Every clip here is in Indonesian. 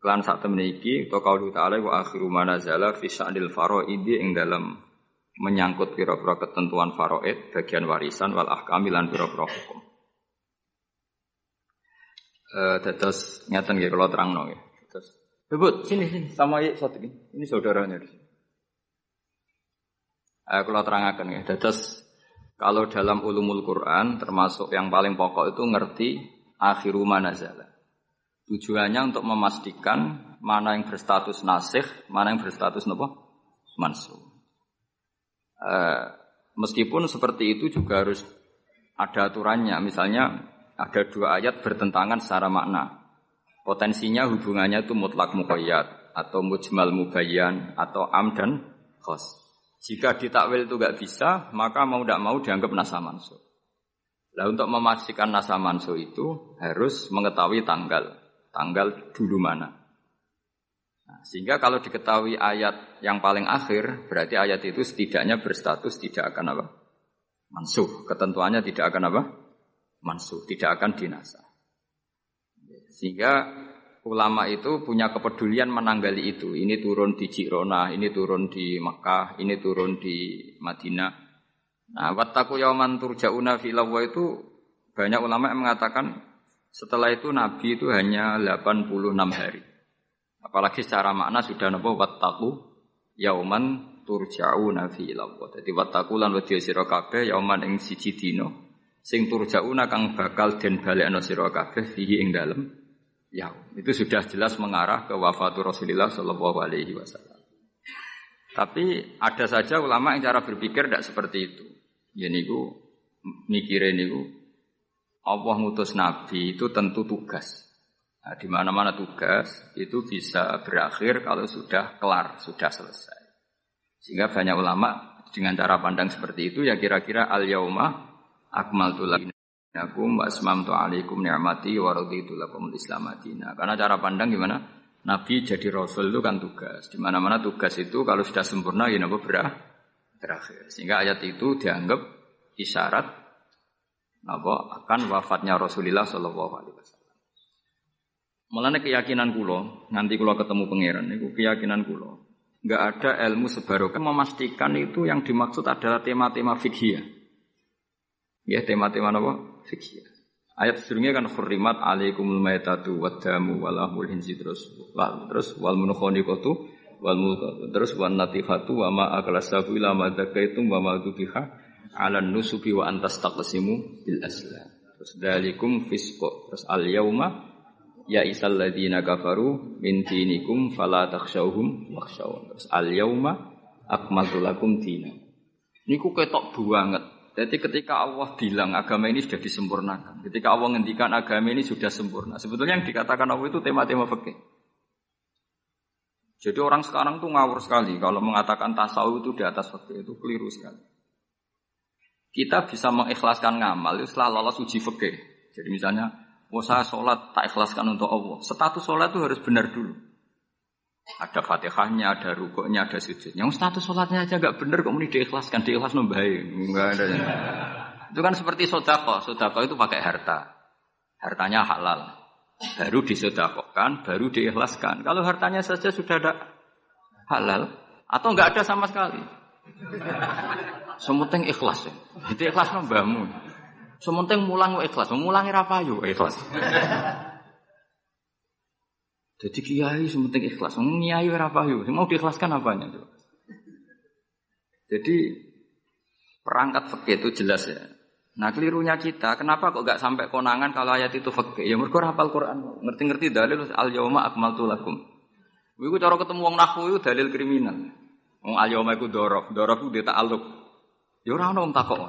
Klan sak temen iki to kaulu ta'ala wa akhiru manazala fi sya'nil faraidi ing dalam menyangkut pira-pira ketentuan faraid bagian warisan wal ahkam lan pira-pira hukum. Eh dados ngeten nggih kula terangno nggih. Terus Bebut, sini sini sama yuk satu ini. Ini saudaranya di sini. Eh, kalau terangkan ya, dados kalau dalam ulumul Quran termasuk yang paling pokok itu ngerti akhiru manazala. Tujuannya untuk memastikan mana yang berstatus nasih, mana yang berstatus nopo mansuh. E, meskipun seperti itu juga harus ada aturannya. Misalnya ada dua ayat bertentangan secara makna. Potensinya hubungannya itu mutlak muqayyad atau mujmal mubayyan atau am dan khos. Jika ditakwil itu gak bisa, maka mau tidak mau dianggap nasa mansuh. Nah untuk memastikan nasa mansuh itu harus mengetahui tanggal tanggal dulu mana. Nah, sehingga kalau diketahui ayat yang paling akhir, berarti ayat itu setidaknya berstatus tidak akan apa? Mansuh. Ketentuannya tidak akan apa? Mansuh. Tidak akan dinasa. Sehingga ulama itu punya kepedulian menanggali itu. Ini turun di Jirona, ini turun di Mekah, ini turun di Madinah. Nah, wattaku yauman turja'una filawa itu banyak ulama yang mengatakan setelah itu Nabi itu hanya 86 hari. Apalagi secara makna sudah nopo wattaku yauman turja'una fi ilallah. Jadi wattaku lan wedi sira kabeh yauman ing siji dina sing turja'una kang bakal den balekno sira kabeh fihi ing dalem yaum. Itu sudah jelas mengarah ke wafatu Rasulullah sallallahu alaihi wasallam. Tapi ada saja ulama yang cara berpikir tidak seperti itu. Ya niku mikirin niku Allah ngutus Nabi itu tentu tugas. Nah, di mana-mana tugas itu bisa berakhir kalau sudah kelar, sudah selesai. Sehingga banyak ulama dengan cara pandang seperti itu ya kira-kira al yauma akmaltu lakum wa asmamtu alaikum ni'mati wa raditu lakum islam Karena cara pandang gimana? Nabi jadi rasul itu kan tugas. Di mana-mana tugas itu kalau sudah sempurna ya berakhir. Sehingga ayat itu dianggap isyarat apa akan wafatnya Rasulullah Shallallahu Alaihi Wasallam. Mulanya keyakinan kulo, nanti kulo ketemu pangeran, itu keyakinan kulo. Nggak ada ilmu sebarokah memastikan itu yang dimaksud adalah tema-tema fikih. Ya tema-tema apa? Fikih. Ayat sebelumnya kan furimat alaikumul maitatu wadamu walahul hinsi terus wal terus wal munukhoniqatu wal mulkatu terus wan natifatu wa ma akalasabu ila ma wa ma ala nusubi wa antas taqsimu bil asla. Terus dalikum fisqo. Terus al yauma ya isal ladina kafaru min dinikum fala takhshawhum wakhshawun. Terus al yauma akmaltu lakum dina. Niku ketok banget. Jadi ketika Allah bilang agama ini sudah disempurnakan, ketika Allah ngendikan agama ini sudah sempurna, sebetulnya yang dikatakan Allah itu tema-tema fikih. Jadi orang sekarang tuh ngawur sekali kalau mengatakan tasawuf itu di atas fikih itu keliru sekali kita bisa mengikhlaskan ngamal itu setelah lolos uji fikih. Jadi misalnya, oh saya sholat tak ikhlaskan untuk Allah. Status sholat itu harus benar dulu. Ada fatihahnya, ada rukuknya, ada sujud. Yang status sholatnya aja gak benar, ini diikhlaskan, diikhlas baik. Enggak ada. Itu kan seperti sodako. Sodako itu pakai harta. Hartanya halal. Baru disodakokan, baru diikhlaskan. Kalau hartanya saja sudah ada halal, atau nggak ada sama sekali. Sementing ikhlas ya. Jadi ikhlas mbahmu. Sementing mulang ikhlas. Mulangi ra payu ikhlas. Jadi kiai sementing ikhlas. Kiai ora payu. Mau diikhlaskan apanya tuh? Jadi perangkat fakih itu jelas ya. Nah kelirunya kita, kenapa kok gak sampai konangan kalau ayat itu fakih? Ya mereka hafal Quran, ngerti-ngerti dalil al yauma akmaltu lakum. Iku cara ketemu wong nahwu itu dalil kriminal. Wong al yauma iku dorof, dorof itu dia ta'aluk. Ya ora ono takok.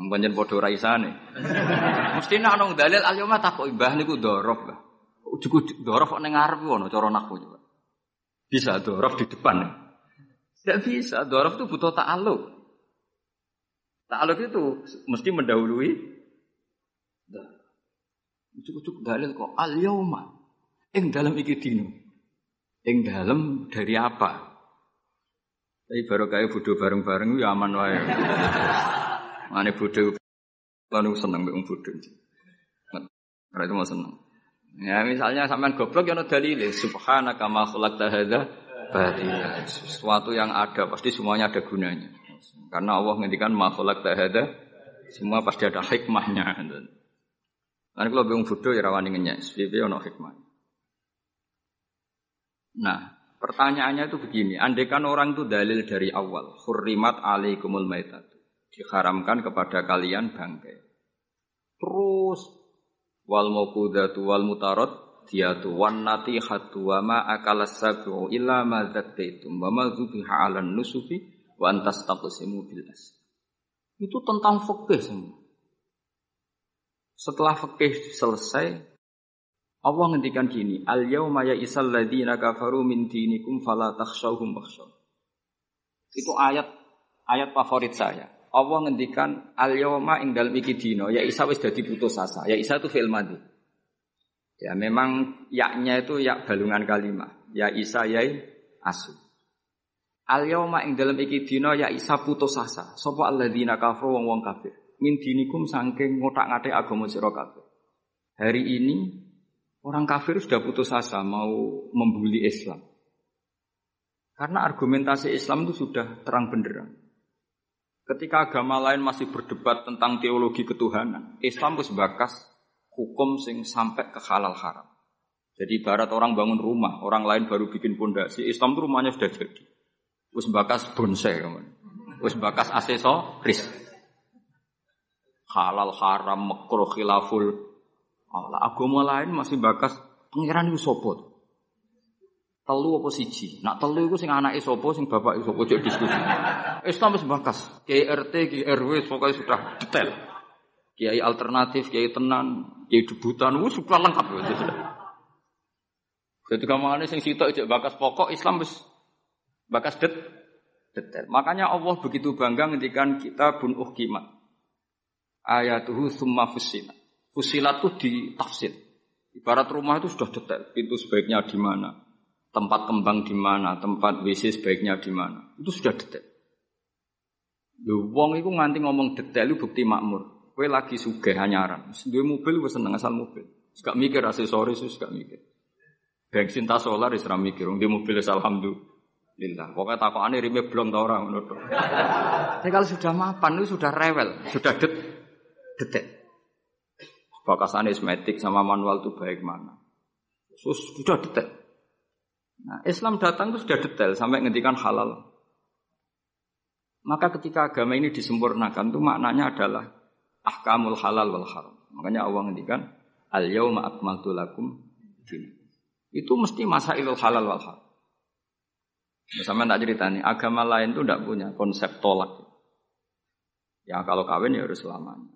Pancen padha ora isane. Mesti nek ono dalil al yauma takok mbah niku dorof, Mbah. Ujuk-ujuk dorof ning ngarep ngono cara coba. Bisa dorof di depan. Tidak bisa, dorof itu butuh ta'aluk. Ta'aluk itu mesti mendahului Ujuk-ujuk dalil kok al yauma. Ing dalam iki dino. Ing dalam dari apa? Tapi baru kayak bodoh bareng-bareng ya aman wae. Mane bodoh lalu seneng mbek bodoh. Itu mau seneng. Ya misalnya sampean goblok ya ono dalile subhanaka ma khalaqta hadza batila. Sesuatu yang ada pasti semuanya ada gunanya. Karena Allah ngendikan ma khalaqta hadza semua pasti ada hikmahnya. Kan kalau bingung bodoh ya rawani ngenyek, SPP ono hikmah. Nah, pertanyaannya itu begini, andekan orang itu dalil dari awal, hurrimat alaikumul maitat. Diharamkan kepada kalian bangkai. Terus wal mauqudatu wal mutarad diatu wan natihatu wa ma akalas sabu illa ma zakkaitum wa ma dzubiha 'alan nusufi wa antas bil as. Itu tentang fikih semua. Setelah fikih selesai, Allah ngendikan gini, al yauma ya isal ladina kafaru min dinikum fala takhshawhum bakhshaw. Itu ayat ayat favorit saya. Allah ngendikan al yauma ing dalem iki dino, ya Isa wis dadi putus asa. Ya Isa itu fi'il madhi. Ya memang yaknya itu yak balungan kalimat. Ya Isa yai asu. Al yauma ing dalem iki dino ya Isa putus asa. Sapa alladzina kafaru wong wong kafir min dinikum sangking ngotak-ngatik agama sira kabeh. Hari ini orang kafir sudah putus asa mau membuli Islam. Karena argumentasi Islam itu sudah terang benderang. Ketika agama lain masih berdebat tentang teologi ketuhanan, Islam harus bakas hukum sing sampai ke halal haram. Jadi barat orang bangun rumah, orang lain baru bikin pondasi, Islam itu rumahnya sudah jadi. Wis bakas bonsai, wis bakas aksesoris halal haram makruh khilaful Allah agama lain masih bakas pangeran itu sopot telu apa siji? Nak telu itu sing anake sapa sing bapak sapa? Cek diskusi. Islam wis bakas. Kiai RT kiai RW pokoknya sudah detail. Kiai alternatif kiai tenan kiai debutan wis sudah lengkap. Sudah jadi kamane sing sitok cek bakas pokok Islam wis bakas det detail. Makanya Allah begitu bangga ngendikan kita bun uhkimat. Ayatuhu summa fusilat. Fusilat itu ditafsir. Ibarat rumah itu sudah detail. Pintu sebaiknya di mana, tempat kembang di mana, tempat WC sebaiknya di mana. Itu sudah detail. Lu wong itu nganti ngomong detail itu bukti makmur. Kue lagi sugih hanyaran. Dua mobil gue seneng asal mobil. Gak mikir aksesoris, gak mikir. Bensin tas solar isra mikir. Di mobil alhamdulillah. Pokoknya takut rime belum tau orang menurut. Tapi kalau sudah mapan itu sudah rewel, sudah det detek. Bakasan esmetik sama manual itu baik mana. Sus, sudah detek. Nah, Islam datang itu sudah detail sampai ngendikan halal. Maka ketika agama ini disempurnakan itu maknanya adalah ahkamul halal wal haram. Makanya Allah ngendikan al yauma akmaltu lakum. Itu mesti masa ilul halal wal haram. Sama tak cerita nih, agama lain itu tidak punya konsep tolak. Ya kalau kawin ya harus selamanya.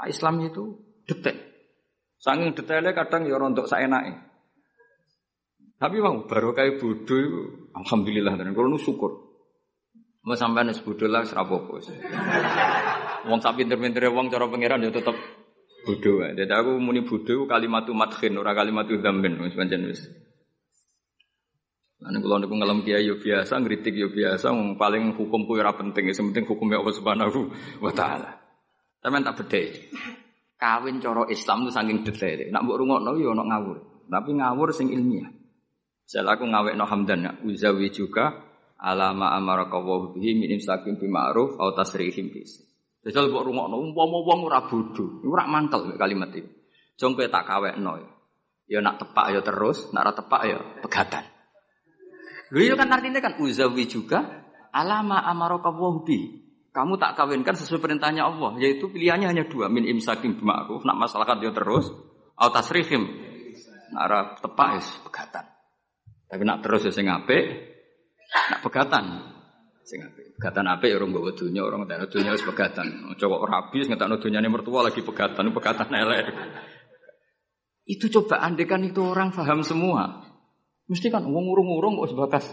Ah, Islam itu detek. Saking detailnya kadang ya rontok saenake. Tapi bang baru kayak bodoh, alhamdulillah dan kalau syukur. Mau sampai nih bodoh lah serapopo. Wong sapi pinter-pinter wong cara pangeran ya bodoh. Jadi aku muni bodoh kalimat matkin, ora kalimat dzambin wis pancen wis. Lan kula niku ngalem kiai yo biasa, ngritik yo biasa, paling hukum ku ora penting, sing penting hukumnya Allah Subhanahu wa taala. Sampeyan tak bedhe. Kawin coro Islam itu saking detail. Nak mbok rungokno yo ono ngawur. Tapi ngawur sing ilmiah. Misal aku ngawekno hamdan ya, uzawi juga alama amara kawahu bihi min imsakin bi ma'ruf au tasrihim bis. Misal mbok rungokno umpama wong ora bodho, ora mantel kalimat itu. Jong tak kawekno ya. Ya nak tepak ya terus, nak ora tepak ya pegatan. Lho kan artinya kan uzawi juga alama amara kawahu bihi. Kamu tak kawinkan sesuai perintahnya Allah, yaitu pilihannya hanya dua, min imsakim bima'ruf, nak masalah dia terus, atau tasrihim, nak tepak is pegatan. Tapi nak terus ya sing apik, nak pegatan. Sing apik. Pegatan apik ya orang bawa dunia, orang tak dunia wis pegatan. Coba ora habis ngetakno dunyane mertua lagi pegatan, pegatan elek. Itu coba andekan itu orang paham semua. Mesti kan wong urung-urung kok sebatas.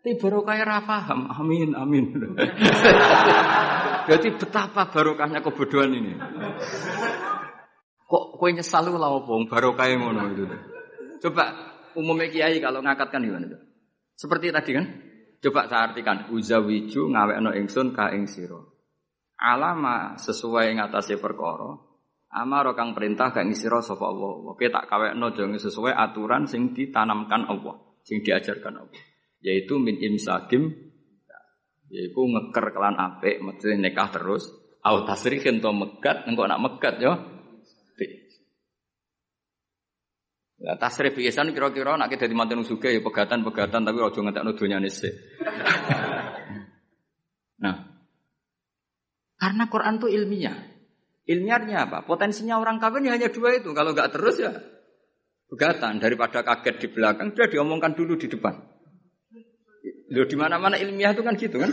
Tapi barokah ra paham. Amin, amin. Berarti betapa barokahnya kebodohan ini. Kok kue nyesal lu lah opong barokah ngono itu. Coba umumnya kiai kalau ngakatkan gimana? Seperti tadi kan? Coba saya artikan uzawiju ngawekno ingsun ka ing sira. Alama sesuai ngatasi perkara Amaro kang perintah gak ngisiro sapa Allah. Oke tak kawekno jangan sesuai aturan sing ditanamkan Allah, sing diajarkan Allah. Yaitu min imsakim yaitu ngeker kelan apik, mesti nikah terus. Au tasrihin to megat, engko nak megat yo. Ya tasrif biasan kira-kira nak dadi manten suge ya pegatan-pegatan tapi aja ngentekno donyane sik. nah. Karena Quran itu ilmiah. Ilmiahnya apa? Potensinya orang kawin ya hanya dua itu. Kalau nggak terus ya begatan daripada kaget di belakang sudah diomongkan dulu di depan. Loh di mana-mana ilmiah itu kan gitu kan?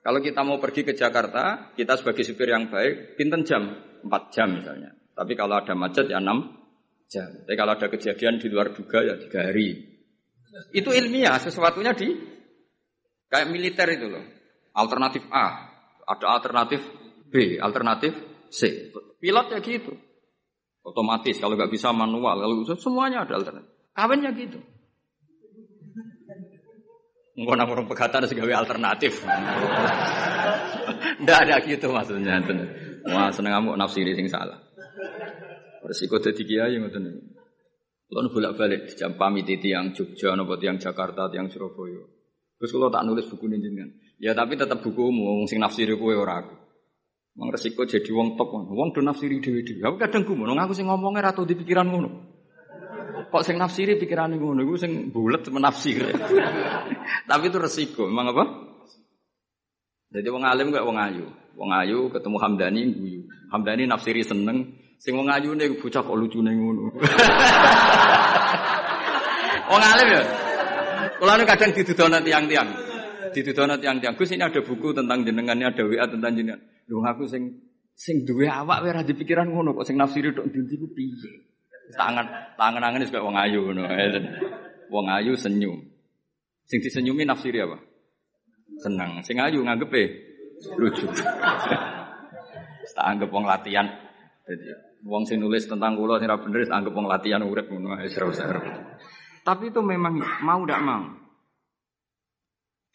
Kalau kita mau pergi ke Jakarta, kita sebagai supir yang baik, pinten jam? 4 jam misalnya. Tapi kalau ada macet ya 6 jam. Tapi kalau ada kejadian di luar duga ya 3 hari. Itu ilmiah, sesuatunya di kayak militer itu loh. Alternatif A, ada alternatif B, alternatif C. Pilotnya gitu. Otomatis kalau nggak bisa manual, kalau semuanya ada alternatif. Kawinnya gitu. Enggak nak orang pegatan sebagai alternatif. Ndak ada gitu maksudnya. Wah seneng kamu nafsiri sing salah. Resiko jadi kiai ngoten. Lalu bolak-balik jam pamit yang Jogja, nopo yang Jakarta, yang Surabaya. Terus kalau tak nulis buku ini jenengan, ya tapi tetap bukumu, sing nafsiri kue ora aku. Mang resiko jadi wong top, wong do nafsiri dewi-dewi. Aku kadang gumun, aku sing ngomongnya ratu di pikiran ngono. Kok sing nafsiri pikiran ngono, gue sing bulat menafsir. Tapi itu resiko, emang apa? Jadi wong alim gak wong ayu. Wong ayu ketemu Hamdani guyu. Hamdani nafsiri seneng, sing wong ayu nih bocah kok lucu nih ngono. wong alim ya. Kalau kadang didudono tiang-tiang. Didudono tiang-tiang. Gus ini ada buku tentang jenengannya, ada WA tentang jenengan. Lho aku sing sing duwe awak wae ora dipikiran ngono kok sing nafsiri tok ndi ku piye. Tangan tangan-tangan wis kaya wong ayu ngono. Wong ayu senyum. Sing disenyumi nafsiri apa? Senang. Sing ayu nganggepe lucu. Tak anggap wong latihan. Jadi wong sing nulis tentang kula sing ora bener anggap wong latihan urip ngono wis Tapi itu memang mau tidak mau.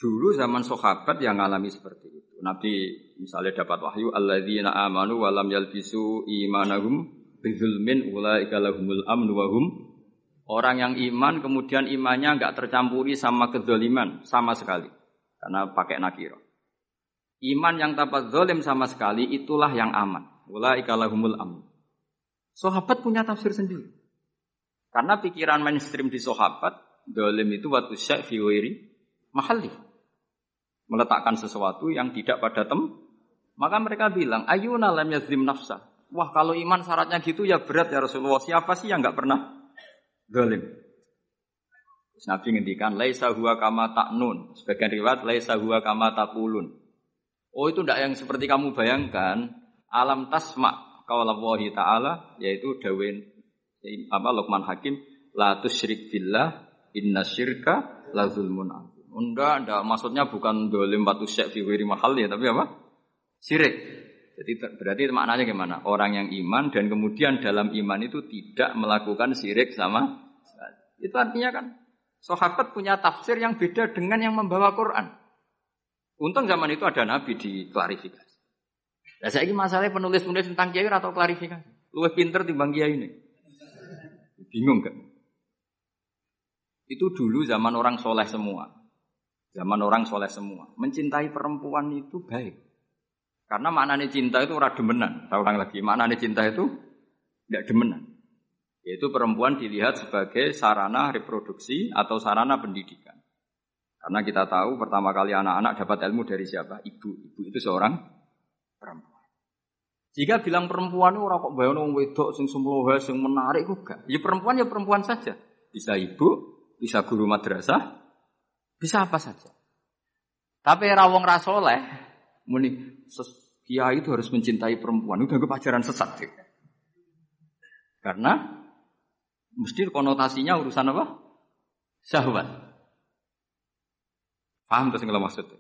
Dulu zaman sahabat yang ngalami seperti itu. Nabi misalnya dapat wahyu alladzina amanu wa lam yalbisu imanahum bizulmin ulaika lahumul amnu wa hum orang yang iman kemudian imannya enggak tercampuri sama kezaliman sama sekali karena pakai nakiro. Iman yang tanpa zalim sama sekali itulah yang aman. Ulaika lahumul amnu. Sahabat punya tafsir sendiri. Karena pikiran mainstream di sahabat, zalim itu waktu syai fi mahalli meletakkan sesuatu yang tidak pada tem, maka mereka bilang, ayuna lam yazlim nafsa. Wah kalau iman syaratnya gitu ya berat ya Rasulullah. Siapa sih yang nggak pernah zalim? Nabi ngendikan, laisa huwa kama ta'nun. Sebagian riwayat, laisa huwa kama taqulun. Oh itu tidak yang seperti kamu bayangkan. Alam tasma kaulallahi ta'ala, yaitu dawin apa Luqman Hakim, la tusyrik billah inna syirka la zulmun Enggak, enggak. Maksudnya bukan dolim batu syek fi mahal ya, tapi apa? Sirik. Jadi berarti maknanya gimana? Orang yang iman dan kemudian dalam iman itu tidak melakukan sirik sama itu artinya kan sahabat punya tafsir yang beda dengan yang membawa Quran. Untung zaman itu ada nabi di klarifikasi. Nah, saya ini masalahnya penulis-penulis tentang kiai atau klarifikasi. Lu pinter timbang kiai ini. Bingung kan? Itu dulu zaman orang soleh semua. Zaman orang soleh semua. Mencintai perempuan itu baik. Karena maknanya cinta itu ora demenan. Saya ulang lagi, maknanya cinta itu tidak demenan. Yaitu perempuan dilihat sebagai sarana reproduksi atau sarana pendidikan. Karena kita tahu pertama kali anak-anak dapat ilmu dari siapa? Ibu. Ibu itu seorang perempuan. Jika bilang perempuan itu orang kok bayang wedok sing semua sing menarik kok Ya perempuan ya perempuan saja. Bisa ibu, bisa guru madrasah, bisa apa saja. Tapi rawong rasoleh, muni kiai itu harus mencintai perempuan. Udah ke pacaran sesat. Karena Mesti konotasinya urusan apa? Syahwat. Paham terus kalau maksudnya?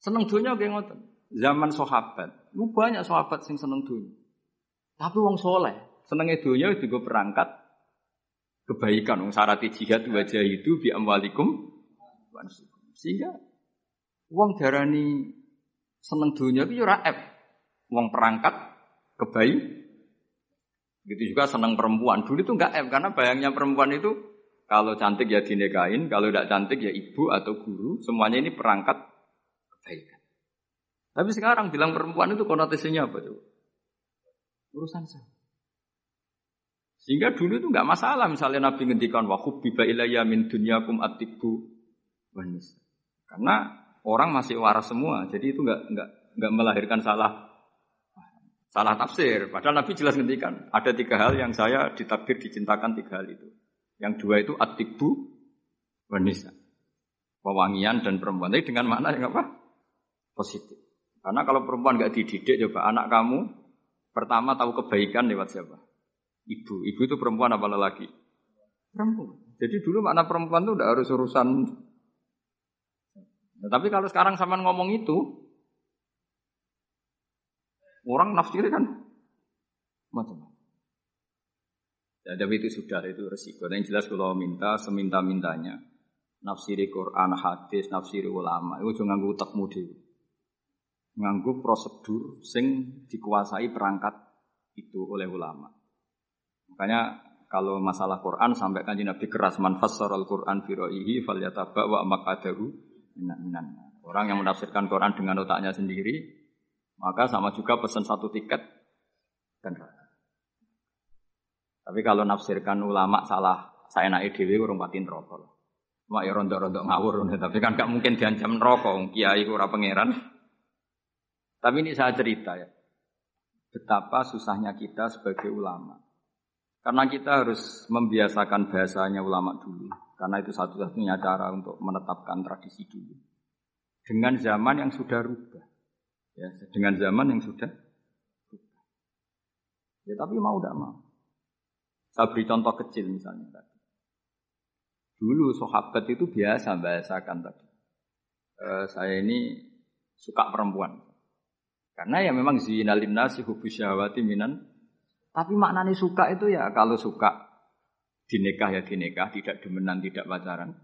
Seneng dunia kayak ngoten. Zaman sahabat, lu banyak sahabat sing seneng dunia. Tapi wong soleh, senengnya dunia juga perangkat kebaikan. Wong syarat jihad wajah itu bi amwalikum sehingga wong darani seneng dunia itu ora Wong perangkat kebaik. Gitu juga seneng perempuan. Dulu itu enggak F karena bayangnya perempuan itu kalau cantik ya dinikahin, kalau tidak cantik ya ibu atau guru, semuanya ini perangkat kebaikan. Tapi sekarang bilang perempuan itu konotasinya apa tuh? Urusan saya. Sehingga dulu itu nggak masalah misalnya Nabi ngendikan wa hubbiba ilayya min dunyakum atibu wanis. Karena orang masih waras semua, jadi itu nggak nggak nggak melahirkan salah salah tafsir. Padahal Nabi jelas ngendikan ada tiga hal yang saya ditakdir dicintakan tiga hal itu. Yang dua itu atibu wanisa. Pewangian dan perempuan. Tapi dengan makna yang apa? Positif. Karena kalau perempuan nggak dididik, coba anak kamu pertama tahu kebaikan lewat siapa? Ibu. Ibu itu perempuan apa lelaki? Perempuan. Jadi dulu makna perempuan itu udah harus urusan. Nah, tapi kalau sekarang sama ngomong itu, orang nafsir kan macam-macam. Ya, tapi itu sudah itu resiko. Dan yang jelas kalau minta seminta-mintanya nafsiri Quran, hadis, nafsiri ulama itu jangan nganggu utekmu dhewe. Nganggu prosedur sing dikuasai perangkat itu oleh ulama. Makanya kalau masalah Quran sampai kan Nabi keras man al Quran fi ra'yihi falyataba wa maqadahu minan Orang yang menafsirkan Quran dengan otaknya sendiri maka sama juga pesan satu tiket dan Tapi kalau nafsirkan ulama salah saya naik dewi urung patin rokok. Mak ya rontok-rontok ngawur, tapi kan gak mungkin diancam rokok, kiai kurang pangeran. Tapi ini saya cerita ya, betapa susahnya kita sebagai ulama. Karena kita harus membiasakan bahasanya ulama dulu. Karena itu satu-satunya cara untuk menetapkan tradisi dulu. Dengan zaman yang sudah rubah. Ya, dengan zaman yang sudah rubah. Ya tapi mau tidak mau. Saya beri contoh kecil misalnya tadi. Dulu sahabat itu biasa bahasakan tadi. E, saya ini suka perempuan. Karena ya memang zinalin nasi hubus syahwati minan tapi maknanya suka itu ya kalau suka dinikah ya dinikah, tidak demenan, tidak pacaran.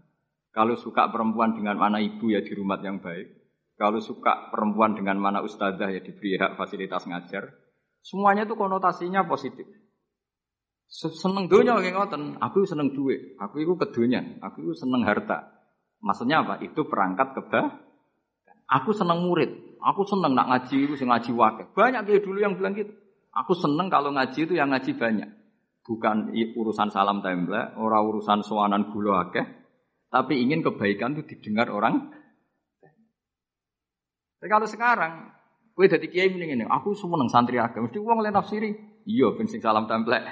Kalau suka perempuan dengan mana ibu ya di rumah yang baik. Kalau suka perempuan dengan mana ustazah ya diberi hak fasilitas ngajar. Semuanya itu konotasinya positif. Seneng dunia kayak ngoten, aku seneng duit, aku itu kedunya, aku itu seneng harta. Maksudnya apa? Itu perangkat kebah. Aku seneng murid, aku seneng nak ngaji itu ngaji wakil. Banyak dia dulu yang bilang gitu. Aku seneng kalau ngaji itu yang ngaji banyak. Bukan urusan salam tembak, orang urusan soanan gula akeh, tapi ingin kebaikan itu didengar orang. Tapi kalau sekarang, gue dari kiai ini aku seneng santri akeh, mesti uang lain nafsiri. Iya, bensin salam template.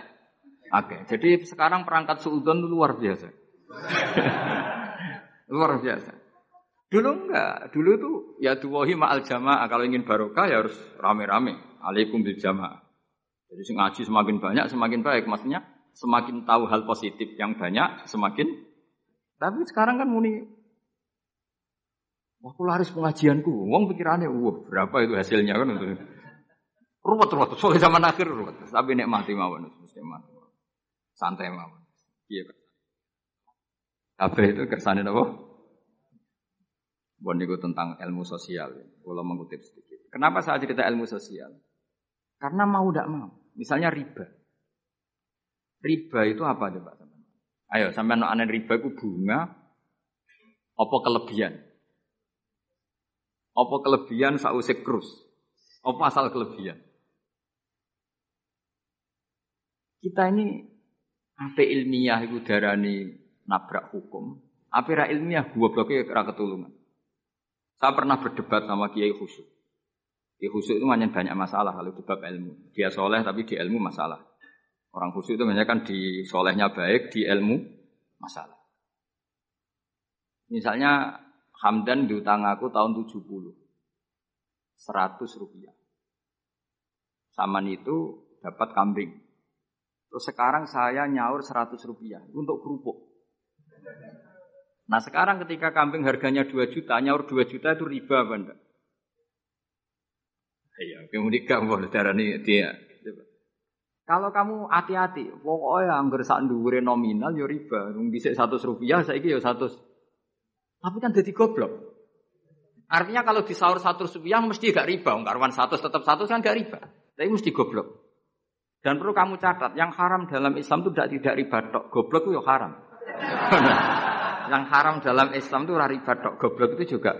Oke, jadi sekarang perangkat suudon luar biasa. luar biasa. Dulu enggak, dulu tuh ya duwahi ma'al jamaah. Kalau ingin barokah ya harus rame-rame. Alaikum bil jamaah. Jadi ngaji semakin banyak semakin baik. Maksudnya semakin tahu hal positif yang banyak semakin. Tapi sekarang kan muni. Wah, laris pengajianku. Wong pikirannya, wah berapa itu hasilnya kan untuk ruwet ruwet. Soalnya zaman akhir ruwet. Tapi mati mawon, mesti mati. Santai mawon. Iya kan. Kabeh itu kersane apa? Bon tentang ilmu sosial. Kalau mengutip sedikit. Kenapa saya cerita ilmu sosial? Karena mau tidak mau. Misalnya riba. Riba itu apa coba teman? Ayo sampai anak riba itu bunga apa kelebihan? Apa kelebihan sausik krus? Apa asal kelebihan? Kita ini apa ilmiah itu darani nabrak hukum, apa ilmiah gua bloknya kira ketulungan. Saya pernah berdebat sama Kiai Khusyuk. Di khusyuk itu banyak banyak masalah kalau di bab ilmu. Dia soleh tapi di ilmu masalah. Orang khusyuk itu banyak kan di solehnya baik, di ilmu masalah. Misalnya Hamdan diutang aku tahun 70. 100 rupiah. Saman itu dapat kambing. Terus sekarang saya nyaur 100 rupiah untuk kerupuk. Nah sekarang ketika kambing harganya 2 juta, nyaur 2 juta itu riba apa Iya, kamu darah ini dia. Kalau kamu hati-hati, pokoknya anggar sak dhuwure nominal ya riba. Wong dhisik 100 rupiah saiki ya 100. Tapi kan jadi goblok. Artinya kalau di sahur 100 rupiah mesti gak riba. Wong karuan 100 tetap 100 kan gak riba. Tapi mesti goblok. Dan perlu kamu catat, yang haram dalam Islam itu tidak tidak riba tok. Goblok itu ya haram. yang haram dalam Islam itu riba tok. Goblok itu juga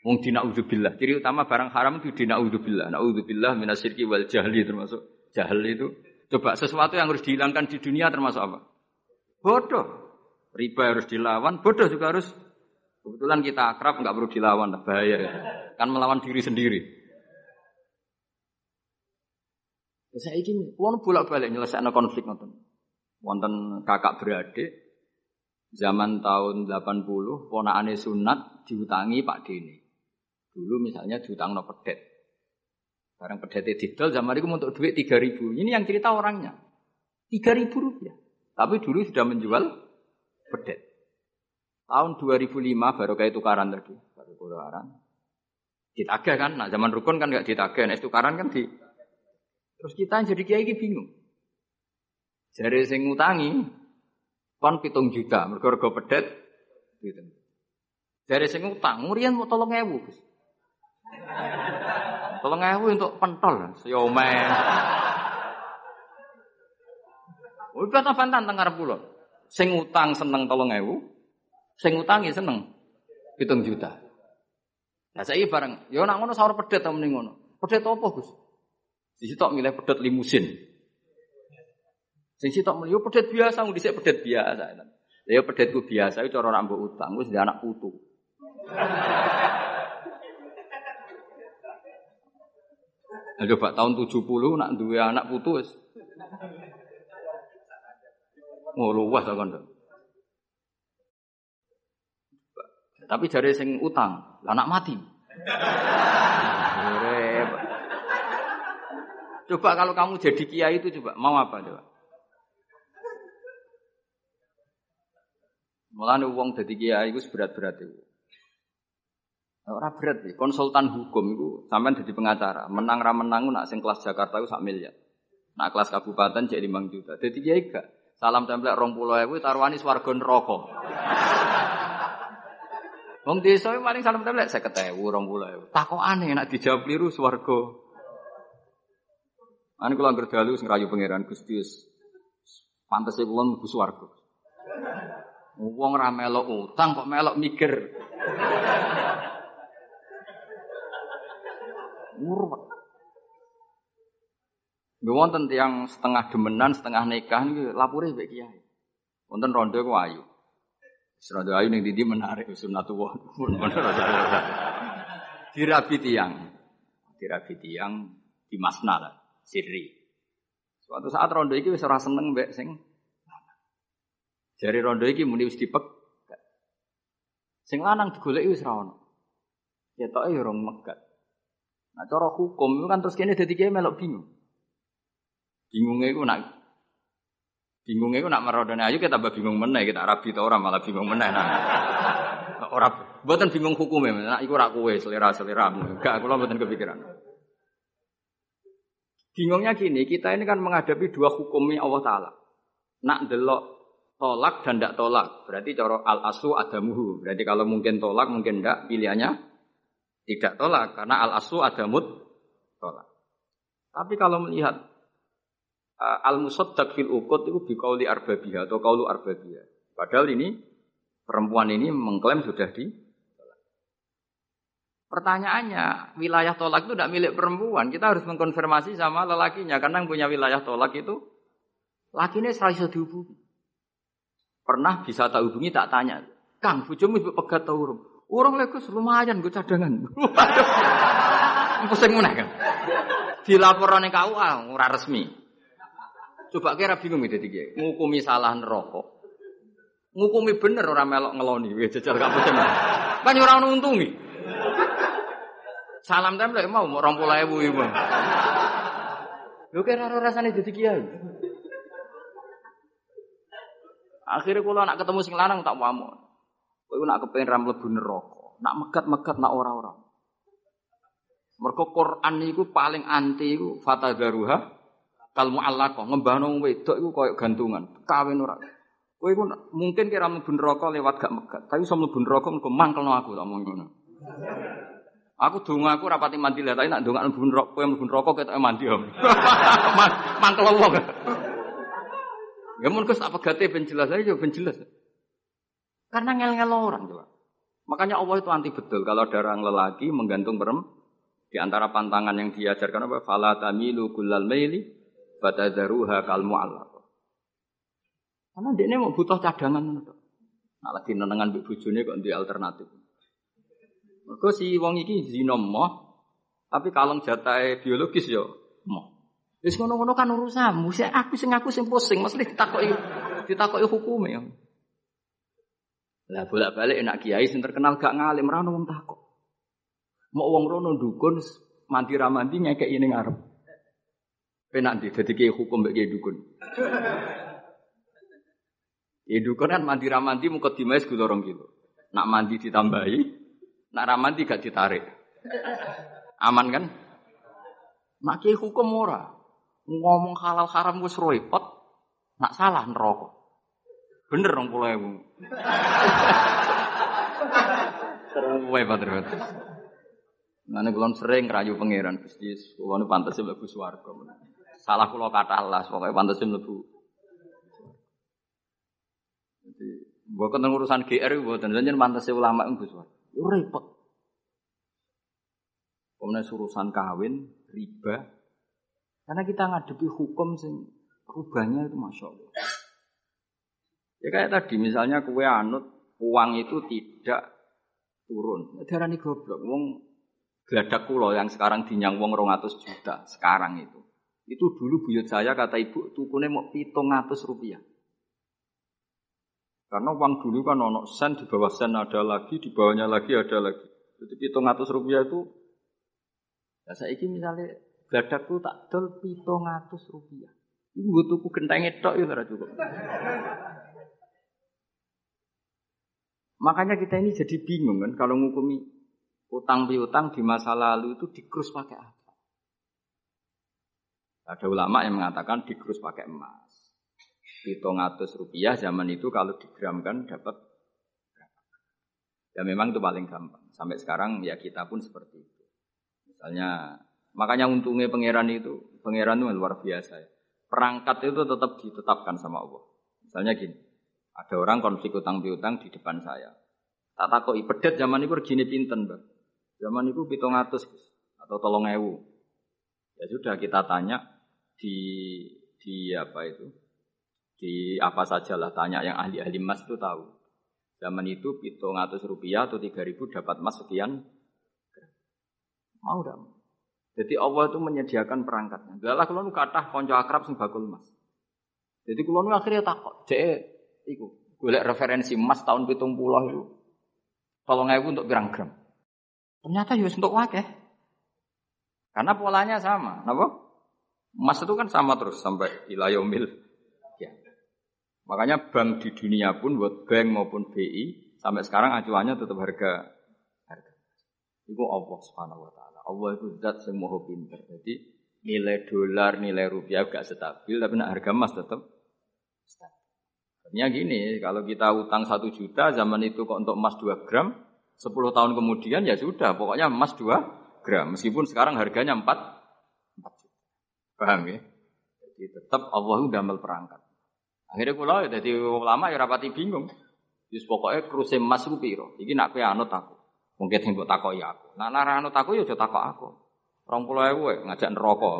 Wong dina udzubillah. Ciri utama barang haram itu dina udzubillah. Naudzubillah minasyirki wal jahli termasuk Jahil itu. Coba sesuatu yang harus dihilangkan di dunia termasuk apa? Bodoh. Riba harus dilawan, bodoh juga harus. Kebetulan kita akrab nggak perlu dilawan, bahaya. Ya. Kan melawan diri sendiri. Ya, saya ingin, kalau bolak-balik nyelesaikan konflik nonton. Wonten kakak beradik, zaman tahun 80, ponakane sunat diutangi Pak Dini. Dulu misalnya diutang no pedet. Barang pedete didol zaman itu untuk duit tiga ribu. Ini yang cerita orangnya. Tiga ribu rupiah. Tapi dulu sudah menjual pedet. Tahun 2005 baru kayak tukaran tadi. Baru tukaran. Ditagih kan. Nah zaman rukun kan nggak ditagih. Nah tukaran kan di. Terus kita yang jadi kiai bingung. Jadi sing ngutangi kon pitung juta. Mergo pedet. Gitu. Jadi sing utang, ngurian mau tolong ewu. Tolong ewu untuk pentol, siomen. Udah apa fantan tengar pulau. Sing utang seneng tolong ewu, sing utangi seneng hitung juta. Nah saya bareng, yo nak ngono sahur pedet mending ngono. Pedet apa Gus? Di situ milih pedet limusin. Sing sitok milih yo pedet biasa, nggak dhisik pedet biasa. Ya pedetku biasa, itu cara nak utang, wis anak putu. Coba tahun 70 nak dua anak putus. Oh luas kan. Tapi jari sing utang, anak mati. Coba kalau kamu jadi kiai itu coba mau apa coba? Mulane wong jadi kiai itu berat-berat itu. Ora berat sih. Konsultan hukum itu sampean jadi pengacara. Menang ra menang nak kelas Jakarta itu sak miliar. Nak kelas kabupaten jadi 5 juta. Jadi dia gak. Salam puluh ewu taruhani swarga neraka. Wong desa paling salam template saya ketemu rong puluh ewu. Takok aneh nak dijawab liru swarga. Ane kula anggere dalu sing rayu pangeran Gusti wis pantese kula mlebu swarga. Wong ra melok utang kok melok mikir. Urwet. Nggih wonten tiyang setengah demenan, setengah nikah niku lapure mbek kiai. Wonten rondo ku ayu. Rondo ayu ning ndi menarik sunatullah. Dirabi tiang. Dirabi tiang di masna lah, sirri. Suatu saat rondo iki wis ora seneng mbek sing Jari rondo iki muni wis dipek. Sing lanang digoleki wis ra ono. Ketoke ya rong megat. Nah, cara hukum itu kan terus kene dadi kiai melok bingung. Bingungnya itu nak bingungnya itu nak merodone ayu kita tambah bingung meneh kita rabi ta orang malah bingung meneh nah. Ora mboten bingung hukumnya, nak iku ora kowe selera-seleramu. Enggak, kula mboten kepikiran. Bingungnya gini, kita ini kan menghadapi dua hukumnya Allah Ta'ala. Nak delok tolak dan tidak tolak. Berarti cara al-asu adamuhu. Berarti kalau mungkin tolak, mungkin tidak, pilihannya tidak tolak karena al asu ada mut tolak. Tapi kalau melihat uh, al musaddaq fil ukut itu biqauli arbabiyah atau kaulu arbabiyah. Padahal ini perempuan ini mengklaim sudah di Pertanyaannya, wilayah tolak itu tidak milik perempuan. Kita harus mengkonfirmasi sama lelakinya. Karena yang punya wilayah tolak itu, lakinya serasa dihubungi. Pernah bisa tak hubungi, tak tanya. Kang, bujumu pegat tau Orang lekus lumayan gue cadangan. Pusing mana kan? Dilaporan ke KUA ora resmi. Coba kira bingung itu tiga. Ngukumi salah neraka. Ngukumi bener orang melok ngeloni. Wih jajal gak pusing. Kan orang untungi. Salam template mau orang pula ibu ibu. Lu kira rasanya jadi kiai. Akhirnya kalau nak ketemu sing lanang tak wamu. Kowe nak kepengen ram mlebu neraka. Nak megat-megat nak ora-ora. Mergo Quran niku paling anti iku fatadaruha kal mu'allaqah ngembahno wedok iku koyo gantungan. Kawin ora. Kowe iku mungkin kira mlebu neraka lewat gak megat, tapi iso mlebu neraka mergo mangkelno aku tak. Aku donga aku rapati mandi lah, tapi nak donga mlebu neraka, kowe mlebu neraka ketok mandi om. Mangkel wong. Ya mun kus apa gate ben jelas jelas. Karena ngel-ngel orang coba. Makanya Allah itu anti betul kalau ada orang lelaki menggantung perempuan di antara pantangan yang diajarkan apa? Fala tamilu kullal maili fatadharuha kal mu'allaq. Karena dia mau butuh cadangan Nah lagi nenengan mbek bojone kok di alternatif. Mergo si wong iki zina moh, tapi kalong jatahe biologis yo moh. Wis ngono-ngono kan urusanmu. Sik aku sing aku sing pusing, mesti ditakoki ditakoki hukume. Lah bolak-balik enak kiai sing terkenal gak ngalim ra ono wong takok. Mau wong rono dukun mandi ramandi ngekek ini ngarep. Penak di dadi kiai hukum kiai dukun. Kiai dukun kan mandi ramandi muka dimais gula rong kilo. Nak mandi ditambahi, nak ramandi gak ditarik. Aman kan? Nak kiai hukum ora. Ngomong halal haram wis repot. Nak salah neraka. Bener dong pulau ibu. Terus repot Nah, ini kulon sering rayu pangeran Gusti, kulon pantasnya mlebu swarga. Salah kulo kata Allah, pokoknya pantasnya mlebu. Jadi, bukan urusan GR, bukan jangan pantasnya ulama itu swarga. Repot. Kemudian urusan kawin, riba. Karena kita ngadepi hukum sing rubahnya itu masya Allah. Ya kayak tadi, misalnya kue anut, uang itu tidak turun. Darah ini goblok, uang Geladak kulo yang sekarang dinyang wong 200 juta sekarang itu. Itu dulu buyut saya kata ibu tukune mau pitung ngatus rupiah. Karena uang dulu kan ono sen di bawah sen ada lagi, di bawahnya lagi ada lagi. Jadi pitung ngatus rupiah itu, ya saya ini misalnya geladakku tak dol pitung rupiah. Gue tuku genteng itu ya cukup. Makanya kita ini jadi bingung kan kalau ngukumi utang piutang di masa lalu itu dikrus pakai apa? Ada ulama yang mengatakan dikrus pakai emas. Hitung atas rupiah zaman itu kalau digramkan dapat Ya memang itu paling gampang. Sampai sekarang ya kita pun seperti itu. Misalnya, makanya untungnya pangeran itu, pangeran itu luar biasa ya. Perangkat itu tetap ditetapkan sama Allah. Misalnya gini, ada orang konflik utang piutang di depan saya. Tak takoki pedet zaman itu gini pinten, Bang. Zaman itu pitung atus atau tolong ewu. Ya sudah kita tanya di di apa itu di apa saja lah tanya yang ahli-ahli emas itu tahu. Zaman itu pitung atus rupiah atau tiga ribu dapat emas sekian. Mau dah. Jadi Allah itu menyediakan perangkatnya. Lalu kalau nu kata konco akrab sing bakul emas. Jadi kalau nu akhirnya takut, cek, iku, gue referensi emas tahun pitung pulau itu, tolong ewu untuk gram gram. Ternyata ya untuk wakeh. Karena polanya sama, apa? Emas itu kan sama terus sampai ilayomil. Ya. Makanya bank di dunia pun, buat bank maupun BI, sampai sekarang acuannya tetap harga harga. Itu Allah subhanahu wa ta'ala. Allah itu zat semua pinter. Jadi nilai dolar, nilai rupiah gak stabil, tapi nak harga emas tetap stabil. Artinya gini, kalau kita utang satu juta, zaman itu kok untuk emas 2 gram, 10 tahun kemudian ya sudah, pokoknya emas 2 gram. Meskipun sekarang harganya 4, 4 juta. Paham ya? Jadi tetap Allah damel perangkat. Akhirnya kula ya jadi ulama ya rapati bingung. Yus pokoknya kruse emas itu piro. Iki nak kowe anut aku. Mungkin sing mbok takoki aku. Nak nara anut aku ya aja takok aku. 20.000 ngajak neraka.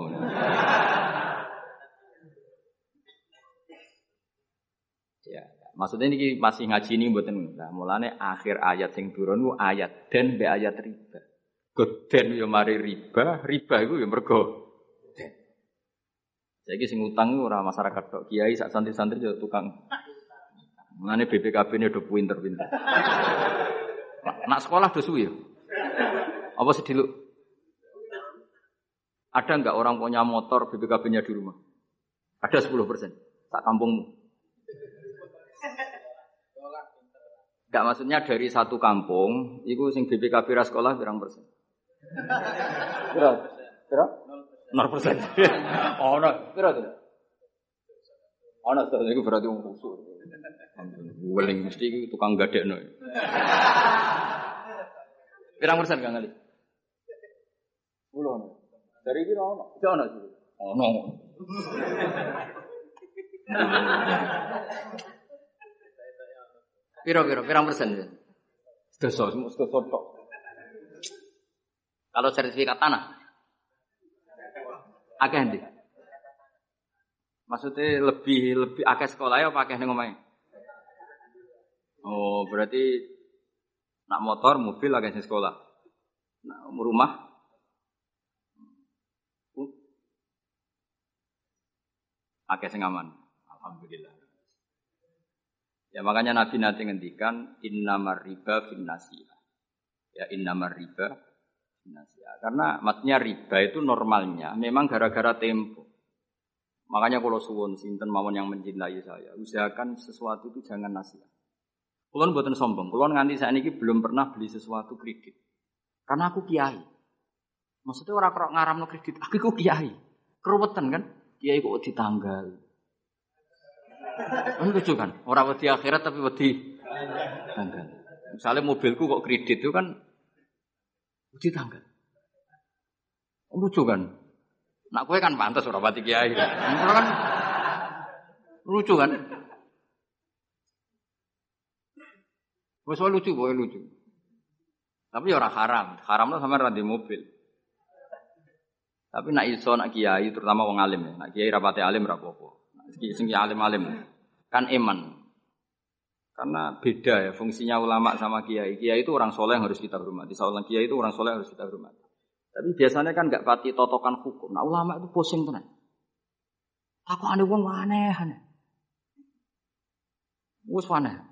Maksudnya ini masih ngaji ini buatan nah, mulane akhir ayat sing turun ayat dan be ayat riba. Goden yo mari riba, riba itu yo mergo. Saiki sing utang ora masyarakat tok, kiai sak santri-santri yo tukang. Mulane BPKB ini udah pinter-pinter. Nak sekolah do suwi Apa sedih lu? Ada enggak orang punya motor BPKB-nya di rumah? Ada 10 persen. Tak kampungmu. Enggak maksudnya dari satu kampung, itu sing BPKB ra sekolah berang persen? Berapa? Berapa? Nol persen. Oh, no. Berapa tuh? Oh, no. Itu berarti wong khusus. Weling mesti tukang gadekno. Pirang persen Kang Ali? 10. Dari iki ono. Ono. Ono. Piro piro pirang persen ya? Sedoso, sedoso tok. Kalau sertifikat tanah, akeh ndi? Maksudnya lebih lebih akeh sekolah ya apa akeh ning omahe? Oh, berarti nak motor, mobil akeh sing sekolah. Nah, rumah akeh sing aman. Alhamdulillah. Ya makanya Nabi nanti ngendikan innamar riba fin Ya innamar riba fin Karena maksudnya riba itu normalnya memang gara-gara tempo. Makanya kalau suwon sinten mawon yang mencintai saya, usahakan sesuatu itu jangan nasihat. Kulon buatan sombong, kulon nganti saya ini belum pernah beli sesuatu kredit. Karena aku kiai. Maksudnya orang kerok ngaram no kredit, aku kiai. Keruwetan kan? Kiai kok ditanggal. Lucu kan? Orang wedi akhirat tapi wedi tanggal. Misalnya mobilku kok kredit itu kan wedi tanggal. Lucu kan? Nak kue kan pantas orang pati kiai. kan lucu kan? Wes lucu, boleh lucu. Tapi ya orang haram. Haram lah sama randi mobil. Tapi nak iso nak kiai terutama wong alim ya. Nak kiai rapati alim rapopo. Sing alim-alim kan iman. Karena beda ya fungsinya ulama sama kiai. Kiai itu orang soleh yang harus kita hormati. Seorang kiai itu orang soleh harus kita hormati. Tapi biasanya kan nggak pati totokan hukum. Nah ulama itu pusing tenan. Aku aneh wong aneh aneh. Wes aneh.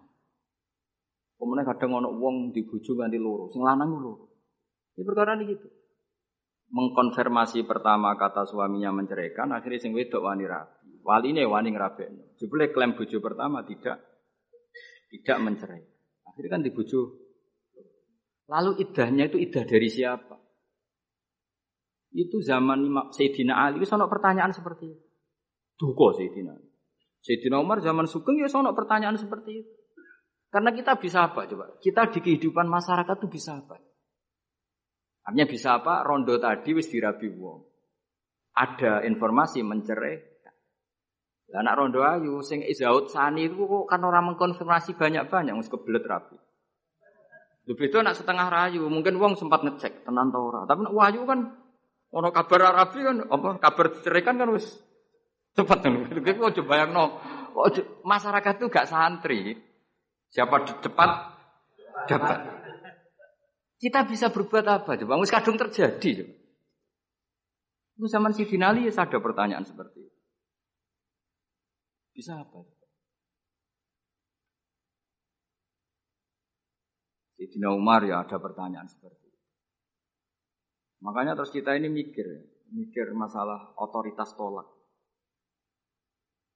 Kemudian kadang ono wong dibujuk ganti loro, sing lanang loro. Ini perkara ini gitu. Mengkonfirmasi pertama kata suaminya menceraikan, akhirnya sing wedok wani rapi. Wali ini wani ngerabekno. Jebule klaim bojo pertama tidak tidak mencerai. Akhirnya kan dibujuk. Lalu idahnya itu idah dari siapa? Itu zaman Sayyidina Ali, itu pertanyaan seperti itu. Duko Sayyidina Ali. Sayyidina Umar zaman Sugeng ya sono pertanyaan seperti itu. Karena kita bisa apa coba? Kita di kehidupan masyarakat itu bisa apa? Artinya bisa apa? Rondo tadi wis dirabi wong. Ada informasi mencerai, lah nak rondo ayu sing Izaud Sani itu kok kan orang mengkonfirmasi banyak-banyak wis kebelet rapi. Lebih itu nak setengah rayu, mungkin wong sempat ngecek tenan ta ora. Tapi nak wahyu kan ono kabar rapi kan apa kabar cerai kan wis cepat kan. Kok coba bayangno. Masyarakat itu gak santri. Siapa cepat dapat. Kita bisa berbuat apa coba? Wis kadung terjadi. Itu zaman si Dinali ya ada pertanyaan seperti itu. Bisa apa? Sayyidina Umar ya ada pertanyaan seperti itu. Makanya terus kita ini mikir, mikir masalah otoritas tolak.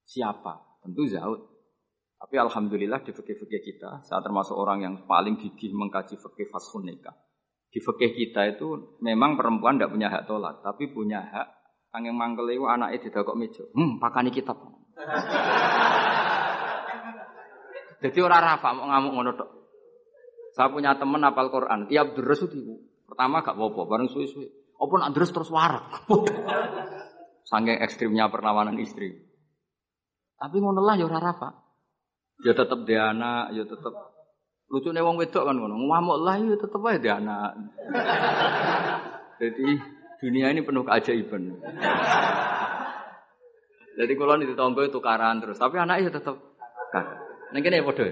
Siapa? Tentu Zaud. Tapi alhamdulillah di fikih-fikih kita, saya termasuk orang yang paling gigih mengkaji fikih fashun nikah. Di fikih kita itu memang perempuan tidak punya hak tolak, tapi punya hak Angin mangkel itu anaknya tidak kok meja. Hmm, pakani kitab. Jadi orang rafa mau ngamuk ngono tok. Saya punya teman apal Quran, tiap deres itu pertama gak apa-apa, bareng suwe-suwe. Apa nak deres terus warak. Saking ekstrimnya perlawanan istri. Tapi ngono lah ya ora rafa. Ya tetep dia anak, ya tetep lucu nih wong wedok kan ngono. Ngamuk lah ya tetep aja dia anak. Jadi dunia ini penuh keajaiban. Jadi kalau di tonggo itu karan terus, tapi anaknya tetap kan. Neng kene padha.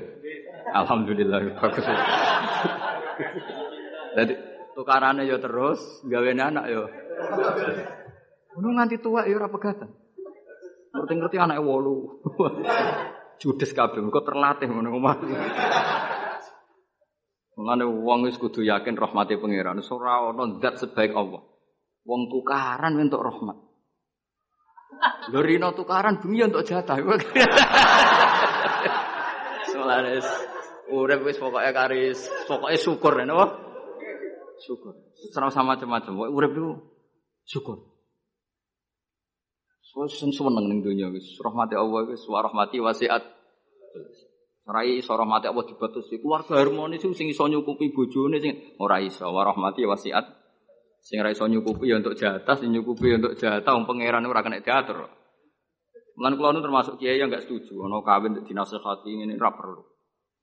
Alhamdulillah bagus. Jadi tukarannya ya terus, gawe anak ya. Ngono nganti tua ya ora pegatan. Ngerti-ngerti anak wolu. Judes kabeh, kok terlatih ngono omah. Mulane wong wis kudu yakin rahmati pangeran. Ora ana zat sebaik Allah. Wong tukaran untuk rahmat. Lho rino tukaran bumi untuk jatah. Solaris Urip wis pokoke karis, pokoke syukur napa? Syukur. Serau sama macam-macam. Pokoke urip niku syukur. Wis seneng ning donya wis rahmati Allah wis wa rahmati wasiat. Rai iso rahmati Allah dibatasi. Keluarga harmonis sing iso nyukupi bojone sing ora iso wa rahmati wasiat. Sing ora iso nyukupi ya untuk jatah, sing nyukupi ya untuk jatah wong pangeran ora kena diatur. Lan kula termasuk kiai yang enggak setuju ana kawin dinasehati ngene ora perlu.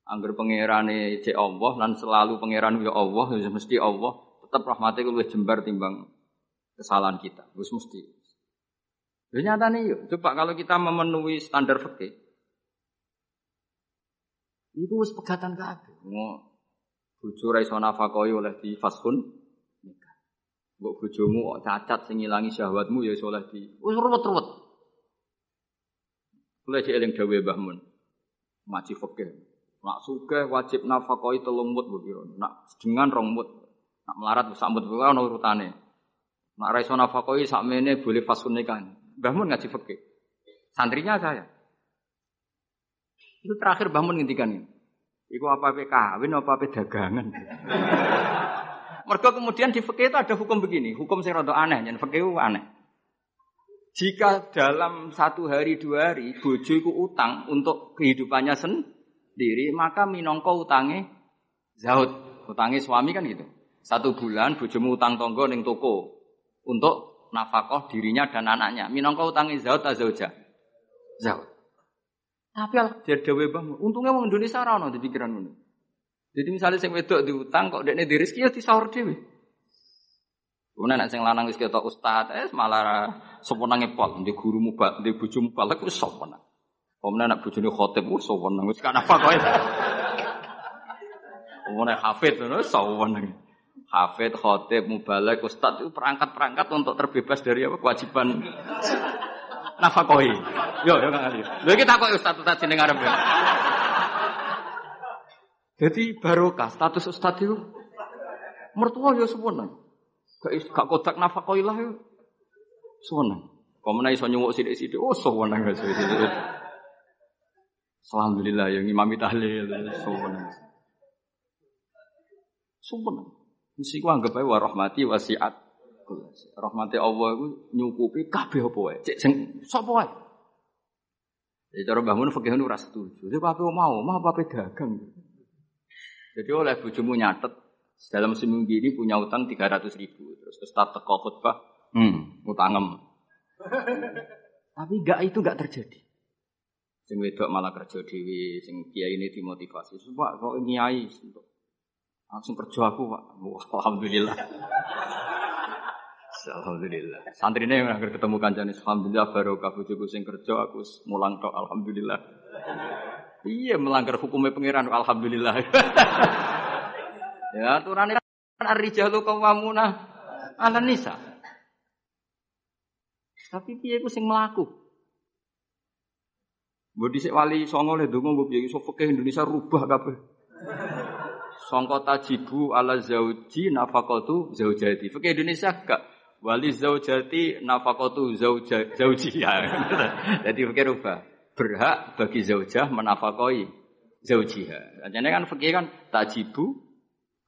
Angger pangerane cek Allah lan selalu pangeran ya Allah, ya mesti Allah, tetap rahmate luwih jembar timbang kesalahan kita. Wis mesti. Ya nyatane yuk, coba kalau kita memenuhi standar fikih, itu wis pegatan kabeh. Bojo ra iso nafakoi oleh di fasun. Mbok bojomu kok cacat sing ngilangi syahwatmu ya iso oleh di wis ruwet-ruwet. Kula cek eling dawuhe Mbah Mun. Maci fikih. Nak sugih wajib nafakoi telung mut mbok pira. Nak dengan rong mut. Nak melarat sak mut kuwi ana urutane. Nak ra iso nafakoi sakmene boleh fasun nikah. Mbah Mun ngaji fikih. Santrinya saya. Itu terakhir Mbah Mun ngendikan. Iku apa apa kawin apa apa dagangan. Mereka kemudian di fikih itu ada hukum begini, hukum sing rada aneh, yang fikih aneh. Jika dalam satu hari dua hari bojo iku utang untuk kehidupannya sendiri, maka minongko utangnya zaud. Utangnya suami kan gitu. Satu bulan bojomu utang tonggo ning toko untuk nafkah dirinya dan anaknya. Minongko utangnya zaud atau zauja? Zaud. Tapi dia dewe bang, untungnya wong Indonesia ora ono di pikiran ngono. Jadi misalnya sing wedok diutang kok dekne rezeki ya disaur dhewe. Kemudian nek sing lanang wis ketok ustaz, eh malah soponange pol, di guru mubal, di bojo mubalek wis soponan. Kemudian nek bojone khotib wis soponan, wis kan apa kowe. Kemudian hafid ngono soponan. Hafid, khotib, mubalek, ustaz itu perangkat-perangkat untuk terbebas dari apa kewajiban nafakoi. Yo, yo Kang Ali. Lha iki takok ustaz ustaz jeneng arep. Jadi barokah status ustaz itu mertua yo seponan. Gak gak kodak nafakoi lah yo. Seponan. Komene iso nyuwuk sithik-sithik. Oh, seponan gak sithik-sithik. Alhamdulillah yang imami tahlil seponan. Seponan. Mesti ku anggap ae wa rahmati wasiat Rahmati Allah itu nyukupi kabeh apa wae. Cek sing sapa wae. Jadi cara bangun fikih nu ora setuju. Jadi apa mau, mau apa dagang. Jadi oleh bojomu nyatet dalam seminggu ini punya utang 300 ribu. Terus Ustaz teko khutbah, hmm, utangem. Tapi enggak itu enggak terjadi. Sing wedok malah kerja dewi, sing kiai ini dimotivasi. Pak, kok nyai langsung kerja aku, Pak. Wah, alhamdulillah. Alhamdulillah. Santri ini yang ketemu kancane alhamdulillah barokah bojoku sing kerja aku mulang tok alhamdulillah. Iya melanggar hukumnya pangeran alhamdulillah. ya aturan kan ar-rijalu qawwamuna 'ala nisa. Tapi piye ku sing mlaku? Mbok dhisik wali songo le donga mbok piye Indonesia rubah kabeh. Sangka tajibu ala zauji nafaqatu zaujati. Fikih Indonesia gak wali zaujati nafaqatu zauja zaujiyah. Jadi fikih rubah. Berhak bagi zaujah menafakoi zaujiha. Jadi kan fikih kan tajibu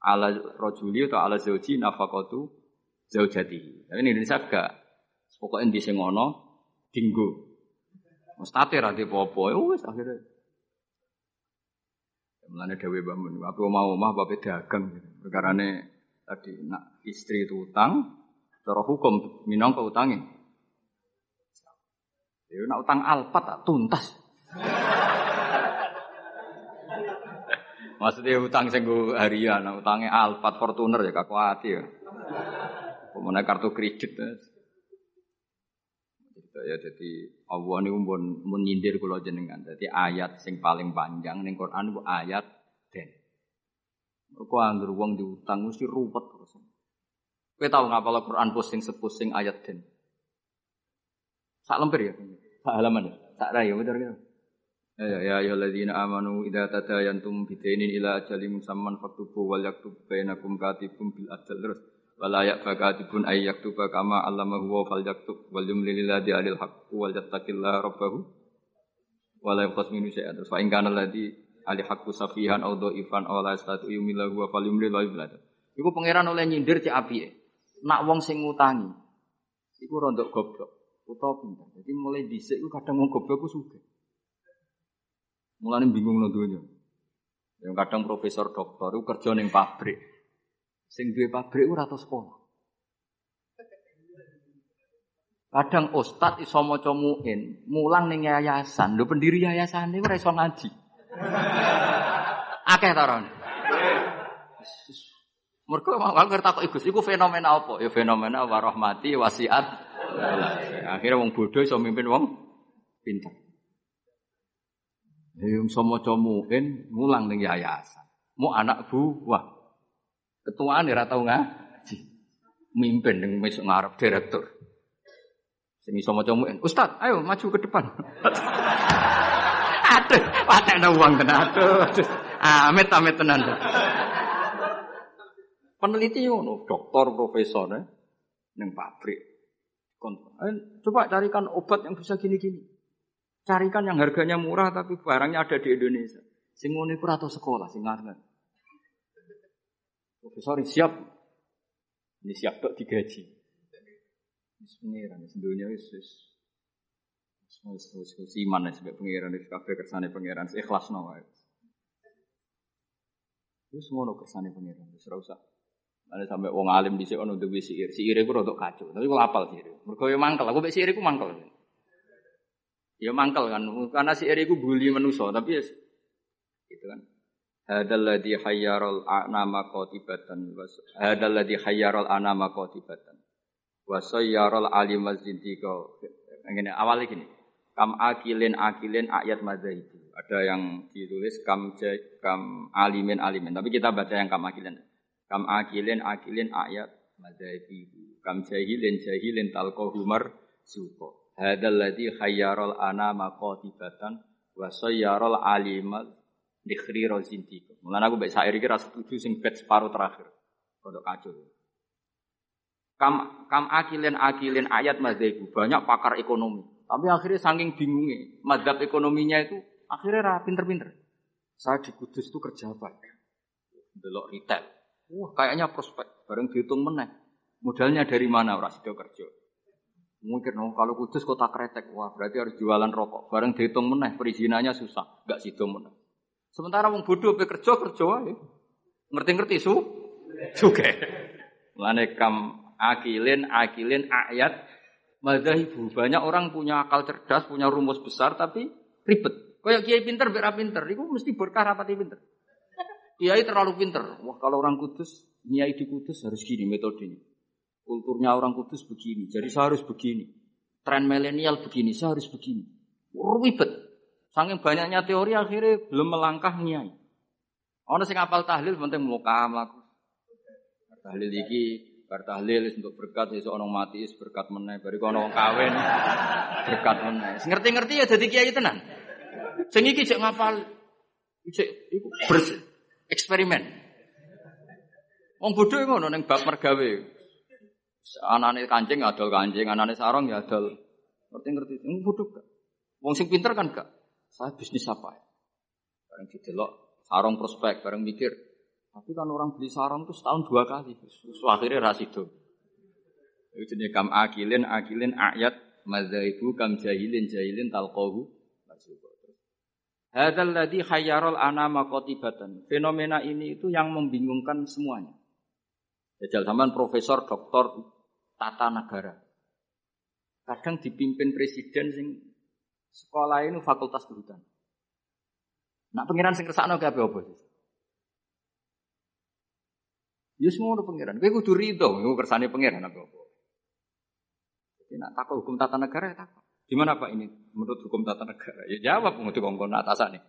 ala rojuli atau ala zauji nafaqatu zaujati. Tapi ini Indonesia gak. Pokoknya di sengono dinggo. Mustate ra apa-apa. Wis akhirnya Mulane dewe bangun, apa mau omah apa dagang. Perkarane tadi nak istri itu utang, Cara hukum minangka utange. Ya nak utang alpat tak tuntas. Maksudnya utang sing harian, utangnya Alphard Fortuner ya kaku hati ya. Pemenang kartu kredit ya. ya jadi Allah ini pun menyindir kula jenengan. Jadi ayat sing paling panjang ning Quran itu ayat den. Kok anggar wong diutang mesti ruwet terus. Kowe tahu ngapal Quran pusing sepusing ayat den. Sak lemper ya. Sak halaman ya. Sak raya betul gitu. Ya ya ya alladzina amanu idza tadayantum bidainin ila ajalin musamman faktubu wal yaktub bainakum katibun bil adl terus wala ya'fa katibun ay yaktuba kama allamahu wa fal yaktub wal yumlil lillahi alil haqq wal yattaqillaha rabbahu wala yaqas minu syai'an terus fa in kana alladhi ali hakku safihan au dhaifan aw la yastatu yumilahu wa falyumlil wa yublad. Iku pangeran oleh nyindir cek apike. Nak wong sing ngutangi iku rondok goblok utawa pinter. Jadi mulai dhisik iku kadang wong goblok ku sugih. Mulane bingung nang donya. Yang kadang profesor doktor itu kerja ning pabrik. Sing duwe pabrik ora tau sekolah. Kadang ustad iso maca muin, mulang ning yayasan. Lho pendiri yayasan ora iso ngaji. Akeh ta ron. Mergo aku ngerti kok Gus, iku fenomena apa? Ya fenomena warahmati wasiat. Akhirnya wong bodoh iso mimpin wong pinter. Ya iso maca muin, mulang ning yayasan. Mu anak buah. Ketuaan ora tau ngaji. Mimpin ning mesuk ngarep direktur. Sing iso maca muin. Ustaz, ayo maju ke depan. aduh, patekno uang tenan. Aduh, aduh. Amit amit tenan. Peneliti ngono, dokter, profesor eh, neng Ayo, coba carikan obat yang bisa gini-gini. Carikan yang harganya murah tapi barangnya ada di Indonesia. Sing iku atau sekolah sing ngarep. Profesor siap. Ini siap tok digaji. Wis pengiran, wis dunia wis wis wis wis wis iman wis sebab pengiran wis kabeh kersane pengiran wis ikhlasno wae. Wis ngono kersane pengiran wis ora usah. Ada sampai wong alim di sini untuk siir, siir itu rodok kacau. Tapi gue apal siir. Mereka mangkel, aku bek siir itu mangkel. Ya mangkel kan, karena siir itu bully manusia. Tapi ya, gitu kan. Hadal ladhi hayyarul anama qatibatan. Hadal ladhi hayyarul anama qatibatan wasayyarul alim zindiqa. Ngene awal gini. Kam akilin akilin ayat madzhab. Ada yang ditulis kam kam alimin alimin. Tapi kita baca yang kam akilin. Kam akilin akilin ayat madzhab. Kam jahilin jahilin talqahumar suko. Hadzal ladzi khayyarul anama qatibatan wa sayyarul alimal dikhri zindiqa. Mulane aku mbek sair iki ra setuju sing bet separuh terakhir. Kodok kacau. Kam, kam akilin akilin ayat mazhabu banyak pakar ekonomi. Tapi akhirnya saking bingungnya, mazhab ekonominya itu akhirnya ra pinter-pinter. Saya di Kudus itu kerja apa? Delok retail. Wah, kayaknya prospek. Bareng dihitung meneh. Modalnya dari mana orang sido kerja? Mungkin oh, kalau Kudus kota kretek, wah berarti harus jualan rokok. Bareng dihitung meneh, perizinannya susah, gak sido meneh. Sementara wong bodoh bekerja kerja ya. Ngerti-ngerti su? Suge. Mulane kam akilin, akilin, ayat. Banyak orang punya akal cerdas, punya rumus besar, tapi ribet. Kayak kiai pinter, berak pinter. Itu mesti berkah rapati pinter. Kiai terlalu pinter. Wah kalau orang kudus, kiai di kudus harus gini metodenya. Kulturnya orang kudus begini. Jadi saya harus begini. Tren milenial begini, saya harus begini. Ribet. Saking banyaknya teori akhirnya belum melangkah nyai. Orang sing apal tahlil penting muka melaku. Tahlil iki Bar tahlil untuk berkat sesuk ana mati berkat meneh, ana wong kawin berkat meneh. Ngerti-ngerti ya dadi kiai tenan. Sing iki cek ngapal cek iku eksperimen. Wong bodho ngono ning bab mergawe. Anane kancing adol kancing, anane sarong ya adol. Ngerti-ngerti. Wong bodho gak. Wong sing pinter kan gak. Saya bisnis apa ya? Bareng didelok sarong prospek, bareng mikir, tapi kan orang beli sarung tuh setahun dua kali. Terus akhirnya rasido. Itu jenis kam akilin, akilin ayat mazaibu kam jahilin, jahilin talqahu. Hadal ladhi khayyarul anama qatibatan. Fenomena ini itu yang membingungkan semuanya. Jajal zaman profesor, doktor, tata negara. Kadang dipimpin presiden sing sekolah ini fakultas kehutanan. Nak pengiran sing kersakno ke apa sih? Ya semua udah pangeran. Kowe kudu rido, kowe kersane pangeran apa apa. Jadi nak takut hukum tata negara ya takut. Gimana Pak ini menurut hukum tata negara? Ya jawab menurut kongkon atasan nih.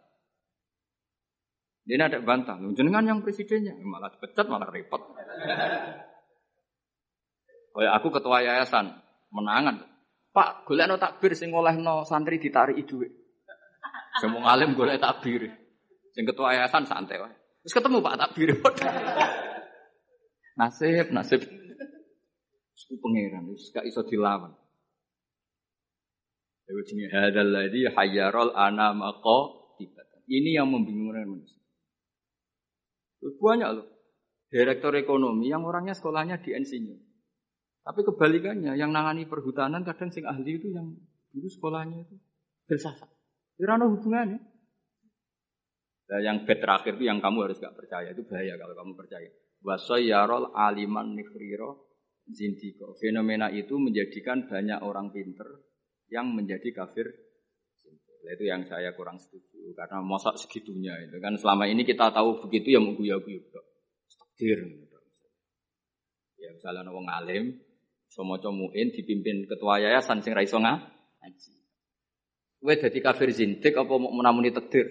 Dia ada bantah, jenengan yang presidennya malah dipecat malah repot. Oh ya, aku ketua yayasan menangan. Pak, golek no takbir sing no santri ditarik duit. Semua ngalim golek takbir. Sing ketua yayasan santai wae. Terus ketemu Pak takbir. Nasib, nasib. Suku pangeran, wis gak iso dilawan. Dewe jenenge hadzal ladzi hayyarul. Ini yang membingungkan manusia. Banyak loh. Direktur ekonomi yang orangnya sekolahnya di insinyur. Tapi kebalikannya, yang nangani perhutanan kadang sing ahli itu yang dulu sekolahnya itu filsafat. Ada hubungannya. Nah, yang bed terakhir itu yang kamu harus gak percaya. Itu bahaya kalau kamu percaya. Wasoyarol aliman nikhriro zindiko. Fenomena itu menjadikan banyak orang pinter yang menjadi kafir. Itu yang saya kurang setuju. Karena masa segitunya itu kan selama ini kita tahu begitu ya mengguya-guyu. Takdir. Ya misalnya orang alim, Somo muin dipimpin ketua yayasan sing ra iso ngaji. Kowe dadi kafir zindik apa mau menamuni takdir?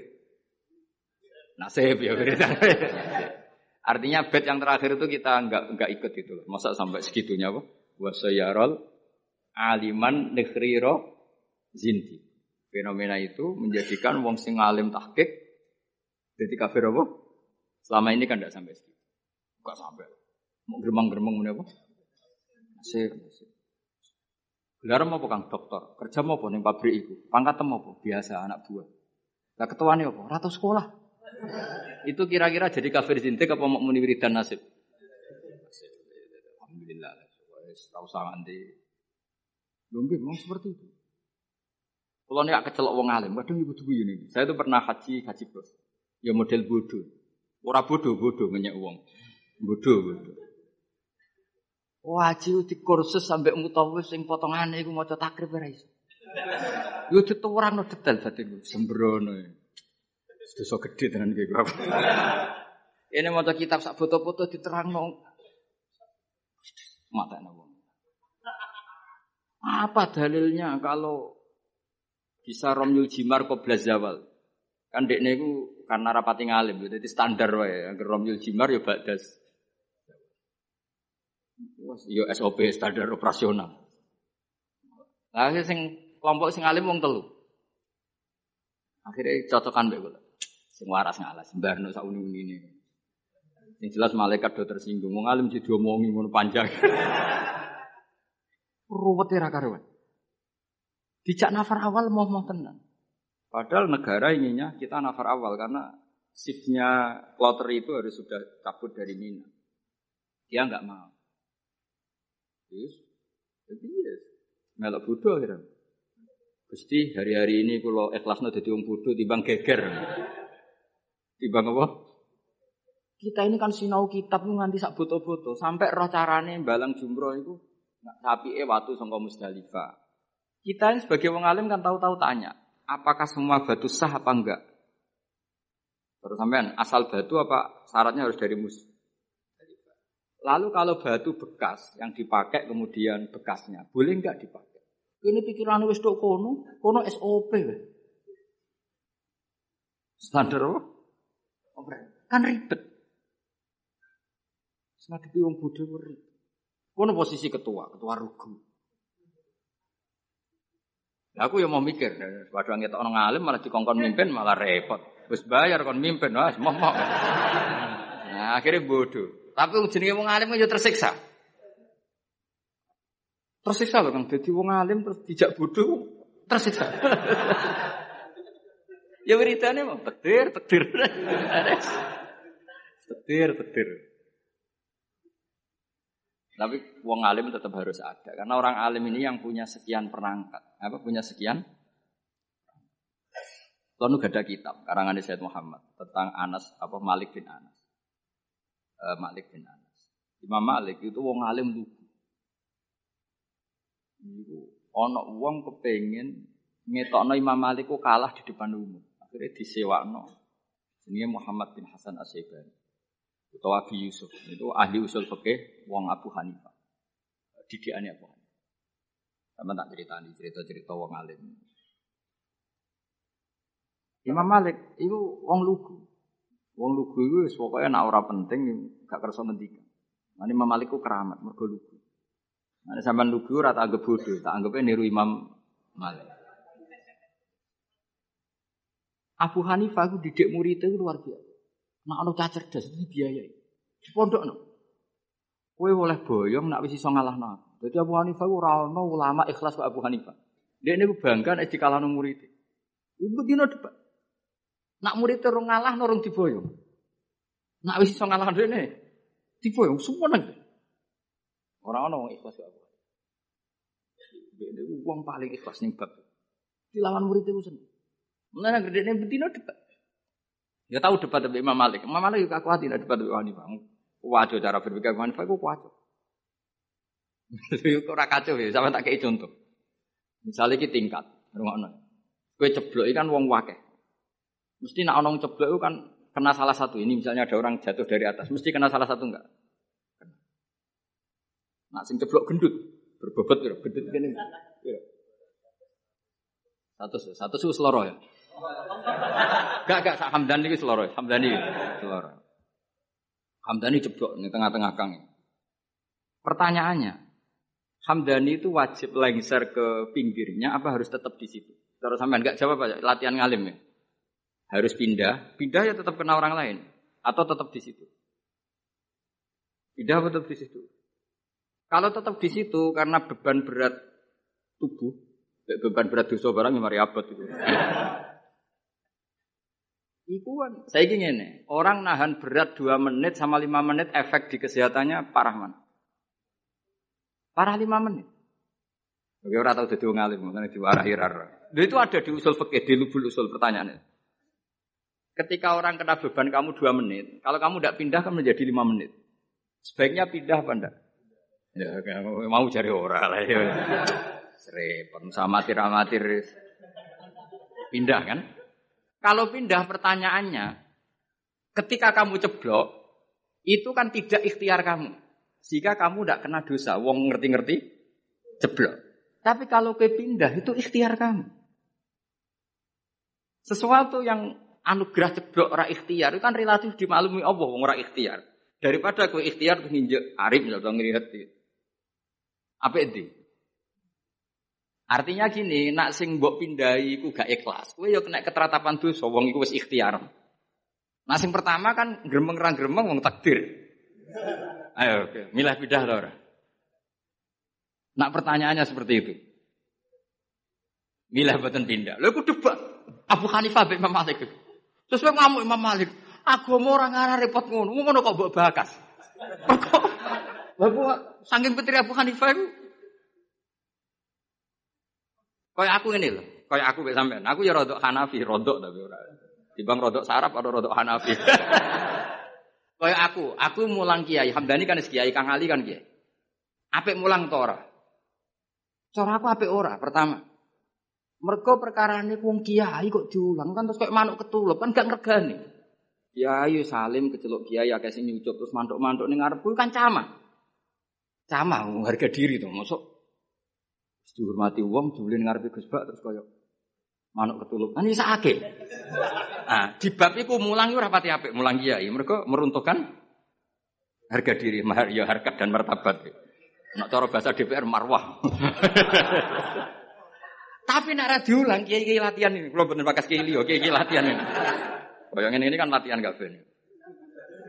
Nasib ya Artinya bed yang terakhir itu kita enggak enggak ikut itu loh. Masa sampai segitunya apa? Wasayarol aliman nekhriro zinti. Fenomena itu menjadikan wong sing alim tahqiq jadi kafir apa? Selama ini kan enggak sampai segitu. Enggak sampai. Mau geremang-geremang apa? Nasib, nasib. Gelar apa kang dokter? Kerja apa nih pabrik itu? Pangkat apa? Biasa anak buah. Lah ketuane apa? Ratu sekolah. itu kira-kira jadi kafir zintik apa mau muni wiridan nasib? Alhamdulillah. Wis ora usah. Lho memang seperti itu. Kalau nih kecelok wong alim, kadang ibu tuh ini. Saya itu pernah haji, haji bos. Ya model bodoh. Ora bodoh, bodoh banyak uang. Bodoh, bodoh. Wajib di kursus sampai mutawif sing potongane iku maca takrib ora iso. Yo dituwurangno detail batin sembrono. Dosa gede tenan iki kok. Ini maca kitab sak foto-foto diterangno. Mata wong. Apa dalilnya kalau bisa romyul jimar qobla zawal? Kan dekne iku karena rapati ngalim, jadi standar wae. Angger romyul jimar ya badas Yo SOP standar operasional. Lah sing kelompok sing alim wong telu. Akhirnya cocokan mbek kula. Sing waras ngalas, mbarno sak uni-unine. Sing jelas malaikat do tersinggung, wong alim jadi ngono panjang. Ruwet ra karuan. Dijak nafar awal mau mau tenang. Padahal negara inginnya kita nafar awal karena shiftnya kloter itu harus sudah cabut dari Mina. Dia nggak mau. Yes. Jadi yes. Melok bodoh akhirnya. Gusti hari-hari ini kalau ikhlasnya jadi orang bodoh timbang geger. Timbang apa? Kita ini kan sinau kitab nganti sak boto-boto sampai roh carane balang jumroh itu tapi eh waktu sangka Musdalifah. Kita ini sebagai wong alim kan tahu-tahu tanya, apakah semua batu sah apa enggak? Terus sampean asal batu apa syaratnya harus dari mus Lalu kalau batu bekas yang dipakai kemudian bekasnya, boleh nggak dipakai? Ini pikiran wis tok kono, kono SOP Standar apa? Kan ribet. Ngadepi wong bodho ribet. Kono posisi ketua, ketua rugu. Lah aku ya mau mikir, padha ngetok orang ngalim malah dikongkon mimpin malah repot. Wis bayar kon mimpin, wis mau. Nah, akhirnya bodoh. Tapi wong jenenge wong alim yo tersiksa. Tersiksa loh Kang. Dadi wong alim terus dijak bodoh tersiksa. ya beritanya mau petir, petir. petir, petir. Tapi wong alim tetap harus ada karena orang alim ini yang punya sekian perangkat, apa punya sekian Lalu gak ada kitab karangan Said Muhammad tentang Anas apa Malik bin Anas uh, Malik bin Anas. Imam Malik itu wong alim lugu. Iku ana wong kepengin ngetokno Imam Malik ku kalah di depan umum. Akhirnya disewakno. Jenenge Muhammad bin Hasan Asyibani. Utawa Abi Yusuf. Itu ahli usul fikih wong Abu Hanifah. Didikane Abu Hanifah. Sama tak ceritani cerita-cerita wong alim. Imam Malik itu wong lugu. Wong lugu itu pokoknya nak ora penting gak kerasa ngendikan. Mane Imam Malik keramat mergo lugu. Mane sampean lugu ora tak anggap bodoh, tak anggapnya niru Imam Malik. Abu Hanifah itu didik murid itu luar biasa. Nak ono cerdas itu biaya. Di pondok no. Kowe oleh boyong nak wis iso ngalahno aku. Dadi Abu Hanifah ora ono ulama ikhlas kok Abu Hanifah. Dia ini bangga nek dikalahno murid. Ibu dino debat. Nak murid terus ngalah norong diboyong. Nak wis iso ngalah dene diboyong suweneng. Ora ono ikhlas kok. Dene wong paling ikhlas ning bab. Dilawan murid itu sendiri. Mulane gedene betina debat. Ya tahu debat dengan Imam Malik. Imam Malik juga kuat tidak debat dengan Hanifah. Wajo cara berpikir Hanifah itu kuat. Itu ora kacau ya, sama tak kayak contoh. Misalnya kita tingkat, rumah Kue ceblok kan wong wakeh. Mesti nak onong ceblok itu kan kena salah satu. Ini misalnya ada orang jatuh dari atas, mesti kena salah satu enggak? Nak sing ceblok gendut, berbobot ya, gendut gini. Ya. Satu, satu su seloro ya. Gak gak Hamdani itu seloro, Hamdani seloro. Hamdani ceblok di tengah-tengah kang. Pertanyaannya, Hamdani itu wajib lengser ke pinggirnya apa harus tetap di situ? Terus sampean nggak jawab aja, latihan ngalim ya. Harus pindah, pindah ya tetap kena orang lain atau tetap di situ. Pindah tetap di situ. Kalau tetap di situ karena beban berat tubuh, beban berat dosa barang yang mari abad itu. Iku kan, saya ingin ini, orang nahan berat dua menit sama lima menit efek di kesehatannya parah mana? Parah lima menit. Oke, orang tahu jadi ngalim, makanya diwarahi rara. Itu ada di usul fikih, di lubul usul pertanyaannya. Ketika orang kena beban kamu dua menit, kalau kamu tidak pindah kan menjadi lima menit. Sebaiknya pindah apa enggak? Ya, mau cari orang lah ya. Serepon sama amatir pindah kan? Kalau pindah pertanyaannya, ketika kamu ceblok, itu kan tidak ikhtiar kamu. Sehingga kamu tidak kena dosa. Wong ngerti-ngerti jeblok. Tapi kalau ke pindah itu ikhtiar kamu. Sesuatu yang anugerah jeblok ora ikhtiar itu kan relatif dimaklumi Allah wong ora ikhtiar. Daripada kowe ikhtiar tuh nginjek arif ngelihat itu. Apa itu? Artinya gini, nak sing mbok pindahi ku gak ikhlas. Kowe yo kena keteratapan dosa wong iku wis ikhtiar. Nah sing pertama kan gremeng rang gremeng wong takdir. Ayo, oke. Milah pindah to ora? Nak pertanyaannya seperti itu. Milah boten pindah. Lha ku debat Abu Hanifah bin Imam Malik. Terus kowe ngamuk Imam Malik. Agama ora ngarah repot ngono. Ngono kok mbok bakas. Kok Bapak saking petri Abu Hanifah itu Kayak aku ini loh, kayak aku sampean. Aku ya rodok Hanafi, rodok tapi ora. Dibang rodok sarap atau rodok Hanafi. Kayak aku, aku mulang kiai. Hamdani kan kiai, Kang Ali kan kiai. Apik mulang tora. Cara aku apik ora pertama. Perkara ini wong kiai kok diulang kan terus kayak manuk ketulup kan gak ngergani. Kiai salim kecelok kiai akeh sing nyucup terus mantuk-mantuk ning ngarepku kan cama. Cama harga diri tuh masuk. Dihormati wong dibeli ngarepe Gus Bak terus koyo manuk ketulup. Kan bisa. Nah, di bab iku mulang ora pati apik mulang kiai. Mereka meruntuhkan harga diri, ya harkat dan martabat. Nak cara bahasa DPR marwah. Tapi nak diulang kiai-kiai latihan ini. Kalau bener bakas kiai liyo, kiai-kiai latihan ini. Bayangin ini kan latihan gak ben.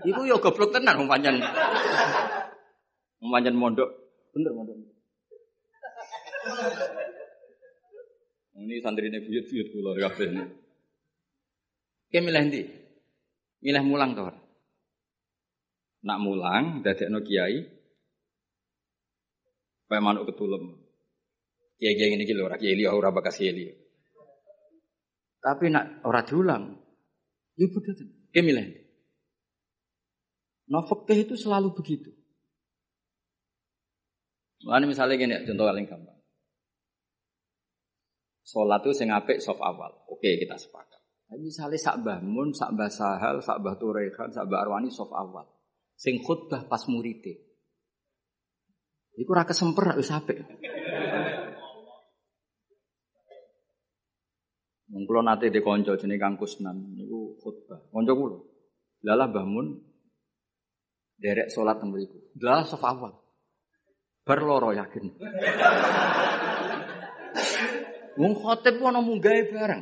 Iku yo goblok tenan. Wong pancen mondok. Bener mondok. Ini santri ini buyut-buyut kula kabeh. Ki milih ndi? Milih mulang to Nak mulang dadekno kiai Kayak manuk ketulem. Kiai-kiai ini lho ora kiai liya ora bakas kiai liya. Tapi nak ora diulang. Ya bodoh. Ki milih. Nah, itu selalu begitu. Mana misalnya gini, contoh paling gampang. Sholat itu sing apik soft awal. Oke, kita sepakat. Tapi misalnya sak bangun, sak mbah sahal, sak mbah turehan, sak mbah arwani soft awal. Sing khutbah pas murite. Iku ora kesemper wis apik. Wong kula nate di kanca jenenge Kang Kusnan niku khutbah. Kanca kula. Lalah derek salat teng mriku. Soft awal. Bar loro yakin. Wong khotib ku ana munggahe bareng.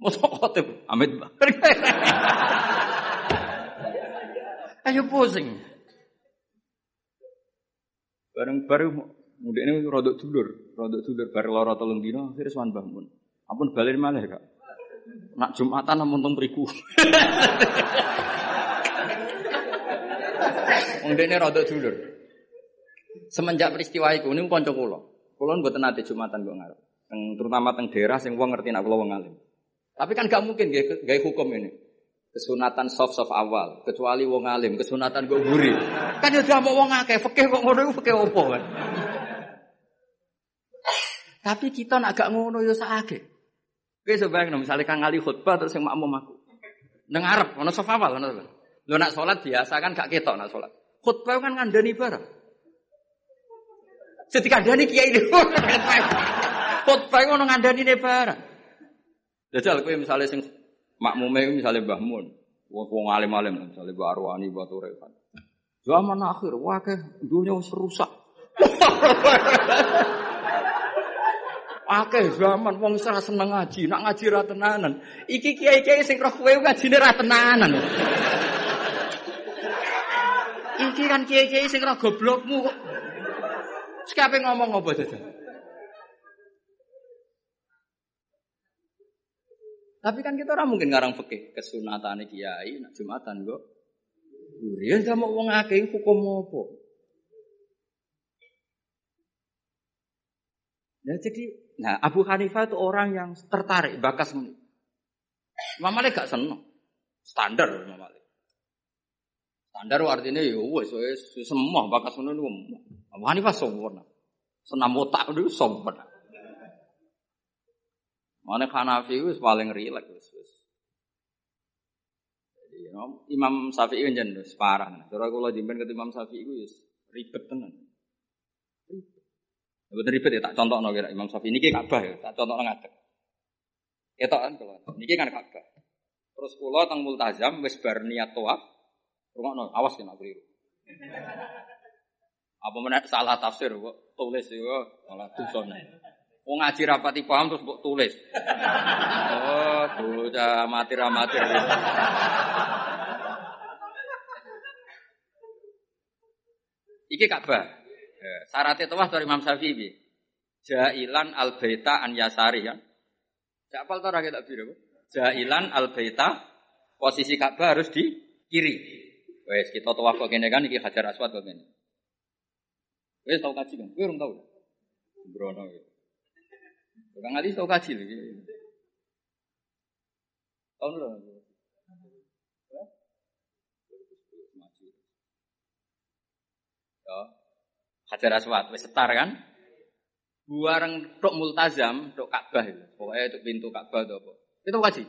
Mosok khotib amit bareng. Ayo pusing. Bareng baru mudik ini rodok dulur, rodok dulur bareng loro tolong dino, akhirnya swan bangun. Ampun balik malah kak. Nak Jumatan namun teng mriku. Wong dene rada dulur. Semenjak peristiwa iku niku kanca kula. Kula mboten nate Jumatan kok ngarep. Teng terutama teng daerah sing wong ngerti nak kula wong alim. Tapi kan gak mungkin gawe hukum ini. Kesunatan soft-soft awal, kecuali wong alim, kesunatan gue buri. Kan ya udah mau wong akeh, fikih kok ngono iku fikih opo kan. Tapi kita nak gak ngono ya sakake. Kowe sebayang misalnya Kang Ali khutbah terus yang makmum aku. Nang arep ono soft awal lho. Lho nak salat biasa kan gak ketok nak salat. Khutbah kan ngandani barang. Setika dani kiai ini. Khutbah ngono ngandani ne barang. Jajal kowe misalnya sing makmume misalnya Mbah Mun, wong alim-alim misalnya Mbah Arwani, Mbah Turekan. Zaman akhir wakeh dunia wis rusak. Akeh zaman wong ora seneng ngaji, nak ngaji ra tenanan. Iki kiai-kiai sing roh kowe ngajine ra tenanan. Iki kan kiai-kiai sing roh goblokmu kok. Sekape ngomong apa jajal? Tapi kan kita orang mungkin ngarang fikih kesunatan kiai, nak jumatan kok. Durian sama wong akeh hukum apa? Ya jadi, nah Abu Hanifah itu orang yang tertarik bakas ini. Imam Malik gak seneng. Standar Imam Malik. Standar artinya ya wes semua bakas ini Abu Hanifah sempurna. Senam otak itu sempurna. Mana Hanafi itu paling rileks wis wis. Jadi Imam Syafi'i kan jen separah. Cara kula jimpen ke Imam Syafi'i itu ribet tenan. Ribet. Ribet ya tak contoh no kira Imam Syafi'i ini Ka'bah ya, tak contoh ngadeg. Ya kan kalau ini kan Ka'bah. Terus kula teng multazam wis bar niat tawaf. Rungokno, awas kena keliru. Apa menek salah tafsir kok tulis yo malah dosane. Wong ngaji rapati paham terus mbok tulis. Oh, bocah amatir-amatir. Iki Ka'bah. Eh, syaratnya tawaf dari Imam Syafi'i. Jailan al baita an yasari kan. Siapa tahu rakyat tak biru? Jailan al baita posisi Ka'bah harus di kiri. Wes kita tawaf kok gini kan iki Hajar Aswad kok gini. Wes tahu kaji kan? Kowe urung tahu. Brono. Ya. Kang Ali tau kaji lagi. Tahun berapa? Ya. Hajar Aswad, wis setar kan? Buareng tok multazam, tok Ka'bah itu. Pokoknya itu pintu Ka'bah itu apa? Itu kaji.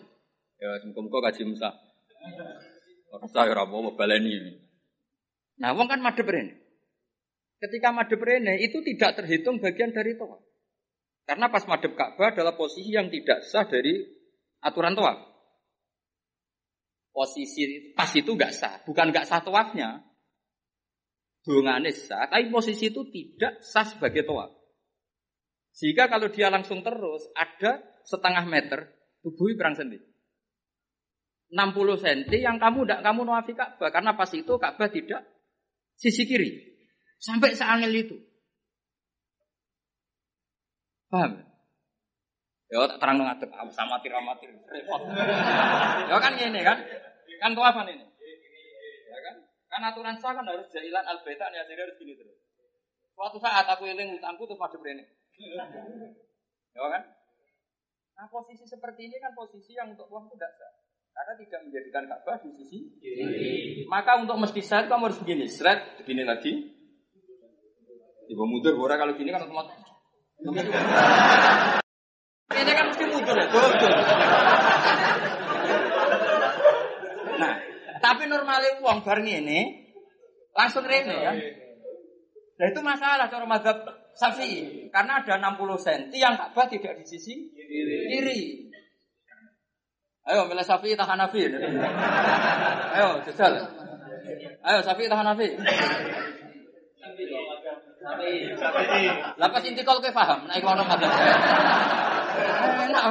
Ya, semoga kaji Musa. Orang saya rapo baleni. Nah, wong kan madhep rene. Ketika madhep rene itu tidak terhitung bagian dari tawaf. Karena pas madep Ka'bah adalah posisi yang tidak sah dari aturan tawaf. Posisi pas itu nggak sah, bukan nggak sah tawafnya. Dungane sah, tapi posisi itu tidak sah sebagai tawaf. Sehingga kalau dia langsung terus, ada setengah meter, tubuhnya berang sendiri. 60 cm yang kamu tidak kamu nawafi Ka'bah karena pas itu Ka'bah tidak sisi kiri sampai seangel itu. Paham? Ya tak terang ngadeg sama amatir amatir repot. ya kan ini kan? Kan tuh apa ini? Ya kan? Kan aturan sah kan harus jailan al beta ya jadi harus gini terus. Suatu saat aku eling utangku tuh pada berani. Ya kan? Nah posisi seperti ini kan posisi yang untuk uang tidak sah. Karena tidak menjadikan Ka'bah di sisi. Maka untuk mesti sah kamu harus begini, seret, begini lagi. Ibu mundur, orang kalau gini kan otomatis ini kan mesti mundur ya. Nah, tapi normalnya uang bareng ini langsung rene kan. Nah itu masalah cara madhab safi karena ada 60 cm yang Ka'bah tidak di sisi kiri. kiri. Ayo milih safi tahan nafi. Ayo jajal. Ayo safi tahan nafi. Lapas inti kalau ke paham, naik kono madzhab. Enak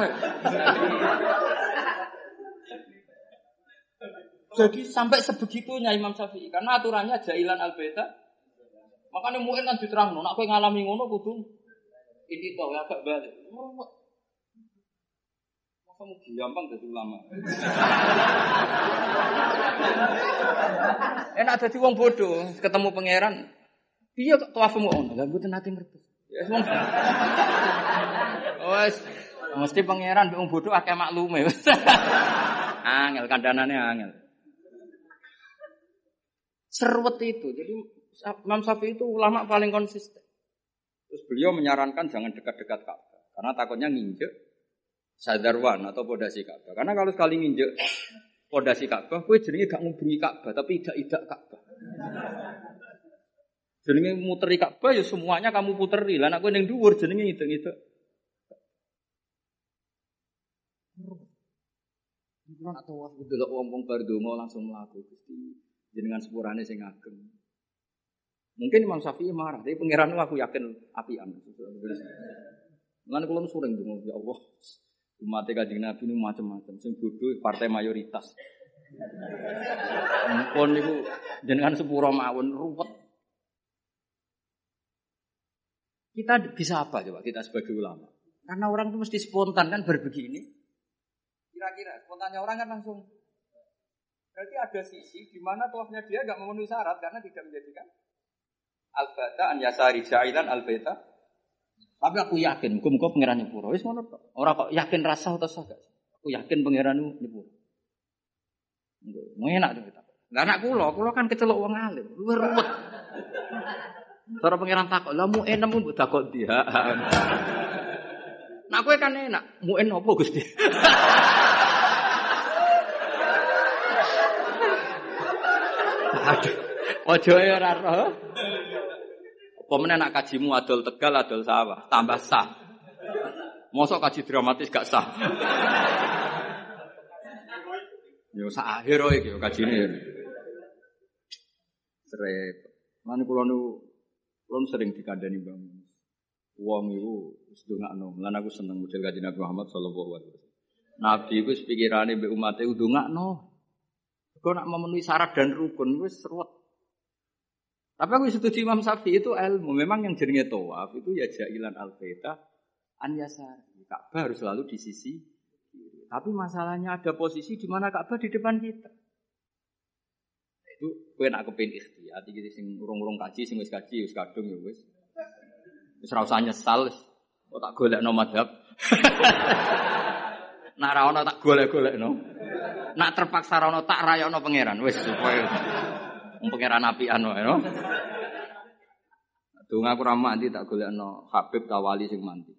Jadi sampai sebegitunya Imam Syafi'i karena aturannya jailan al beta. Makanya mungkin kan diterang, nak kowe ngalami ngono kudu ini tau ya agak balik. Kamu gampang jadi ulama. Enak jadi wong bodoh, ketemu pangeran. Iya kok tawafu ono, lha mboten nate ngerti. Ya wong. Wes mesti pangeran wong bodoh akeh maklume. angel kandanane angel. Serwet itu. Jadi Imam Syafi'i itu ulama paling konsisten. Terus beliau menyarankan jangan dekat-dekat Ka'bah karena takutnya nginjek sadarwan atau podasi Ka'bah. Karena kalau sekali nginjek podasi Ka'bah, kue jenenge gak ngubungi Ka'bah tapi tidak-tidak Ka'bah. Jenenge muteri Ka'bah ya semuanya kamu puteri. Lah kowe ning dhuwur jenenge itu-itu. Kulo nak tawaf delok wong-wong bar donga langsung mlaku Gusti. Jenengan sepurane sing ageng. Mungkin Imam Syafi'i marah, tapi pangeran aku yakin apian. Lan kula sering donga ya Allah. Umat Kanjeng Nabi ini macam-macam, sing bodoh partai mayoritas. Mumpun niku jenengan sepuro mawon ruwet. Kita bisa apa coba kita sebagai ulama? Karena orang itu mesti spontan kan berbegini. Kira-kira spontannya orang kan langsung. Berarti ada sisi di mana tuahnya dia nggak memenuhi syarat karena tidak menjadikan al-bata an yasari jailan al-bata. Tapi aku yakin, muga-muga pangeran nyepuro. Wis ngono tok. Ora kok yakin rasa atau sagak. Aku yakin pangeran nyepuro. Enak tuh kita. Lah anak kula, kula kan kecelok wong alim. Luwih ruwet. Cara pangeran takok, "Lah mu enem mbok takok dia." Nah kowe kan enak, mu en opo Gusti? Aduh, ojo ya ora roh. Apa nak kajimu adol Tegal adol sawah, tambah sah. Mosok kaji dramatis gak sah. Yo sak akhir iki kajine. Srep. Mana kula nu kula sering dikandani Bang. Wong iku wis ndongakno. Lan aku seneng model kanjeng Nabi Muhammad sallallahu alaihi wasallam. Nabi iku pikirane mbek umate ndongakno. Kau nak memenuhi syarat dan rukun wis seruat. Tapi aku setuju Imam Syafi'i itu ilmu. Memang yang jenenge tawaf itu ya jailan al-baita an yasari. Ka'bah harus selalu di sisi. Tapi masalahnya ada posisi di mana Ka'bah di depan kita. Itu kowe nak kepen ikhtiar iki sing urung-urung kaji sing wis kaji wis kadung ya wis. Wis ora usah nyesal. Kok tak golekno madhab. Nak ra tak golek-golekno. Nak terpaksa ra ono tak rayono pangeran wis supaya wong pangeran apian wae no. Donga aku ra mandi tak golekno Habib tawali sing mandi.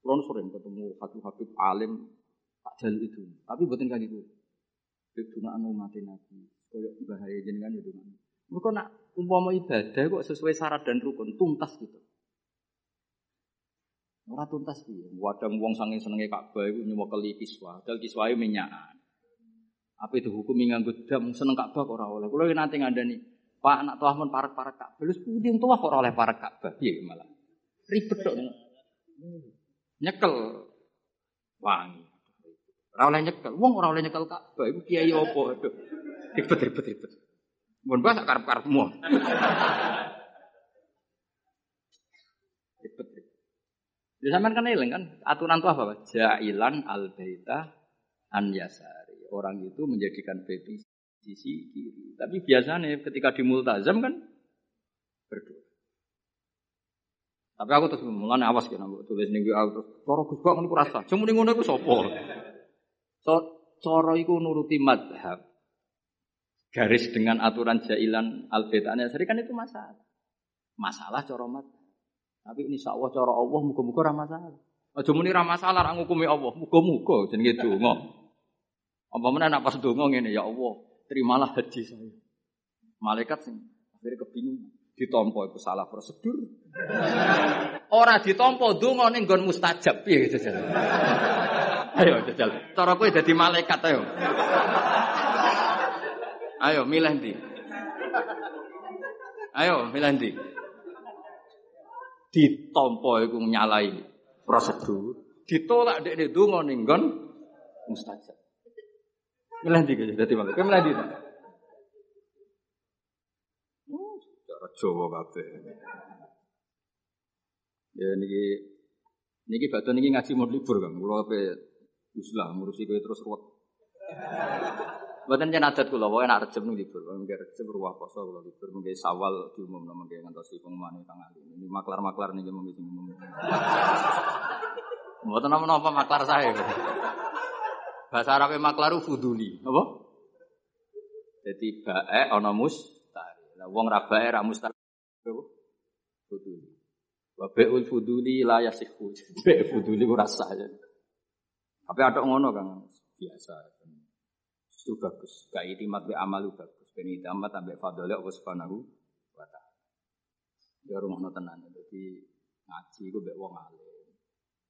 Kulon sering ketemu Habib-habib alim tak jaluk itu. Tapi buatin kaki gue. Donga anu mati nabi. Koyok bahaya jenengan ya donga. Mereka nak umpama ibadah kok sesuai syarat dan rukun tuntas gitu. Ora tuntas piye. Wadang wong sange senenge Ka'bah iku nyewekeli kiswa. Dal kiswahe minyakan. Apa itu hukum nganggo dam seneng Ka'bah ora oleh. Kulo nanti ngandani, Pak anak tuah mun parek-parek Ka'bah. Lha pundi tuah ora oleh parek Ka'bah. Piye malah. Ribet tok. Nyekel wangi. Ora oleh nyekel. Wong ora oleh nyekel Ka'bah iku kiai opo? Aduh. Ribet ribet ribet. Mun bah sak karep-karepmu. Ribet ribet. Ya sampean kan eling kan aturan itu apa, Pak? Jailan al baita an yasari. Orang itu menjadikan bait sisi kiri. Tapi biasanya ketika di multazam kan berdoa. Tapi aku terus mulane awas aku tulis ning WA terus cara Gus Bak niku rasa. Cuma ning ngono? Cara iku nuruti madhab. Garis dengan aturan jailan al baita an yasari kan itu masalah. Masalah cara madhab. Tapi ini Allah cara Allah muga-muga ora masalah. Aja muni ora masalah ra ngukumi Allah, muga-muga jenenge donga. Apa meneh nek pas donga ngene ya Allah, terimalah haji saya. Malaikat sing akhirnya kebingungan. Ditompo itu salah prosedur. Ora ditompo donga ning nggon mustajab piye gitu. Ayo jajal. Cara kowe dadi malaikat ayo. Ayo milih ndi? Ayo milih ndi? ditompo iku nyalai prosedur, ditolak dek dek donga ning nggon mustajab. Milih ndi kaya dadi malaikat. Milih ndi? Oh, cara Jawa kabeh. Ya niki Niki badhe niki ngaji mau libur kan. Kula ape uslah ngurusi kowe terus ruwet. Mboten yen adat kula wae nek rejeb libur. Mengke rejeb ruwah poso kula libur. Mengke sawal diumumno mengke ngantosi pengumuman Kang Ali. Ini maklar-maklar niki mengke sing umum. Mboten napa-napa maklar saya. Bahasa Arab maklaru fuduli. Apa? Jadi bae ana mustari. Lah wong ra bae ra mustari. Fuduli. Wa bai'ul fuduli la yasihu. Bai fuduli ora sah. Tapi ada ngono Kang, biasa. Itu bagus. Gak itimat be amalu bagus. Ben itimat ambek fadhole Allah Subhanahu wa taala. Ya rumono tenan. Jadi ngaji iku mbek wong alim.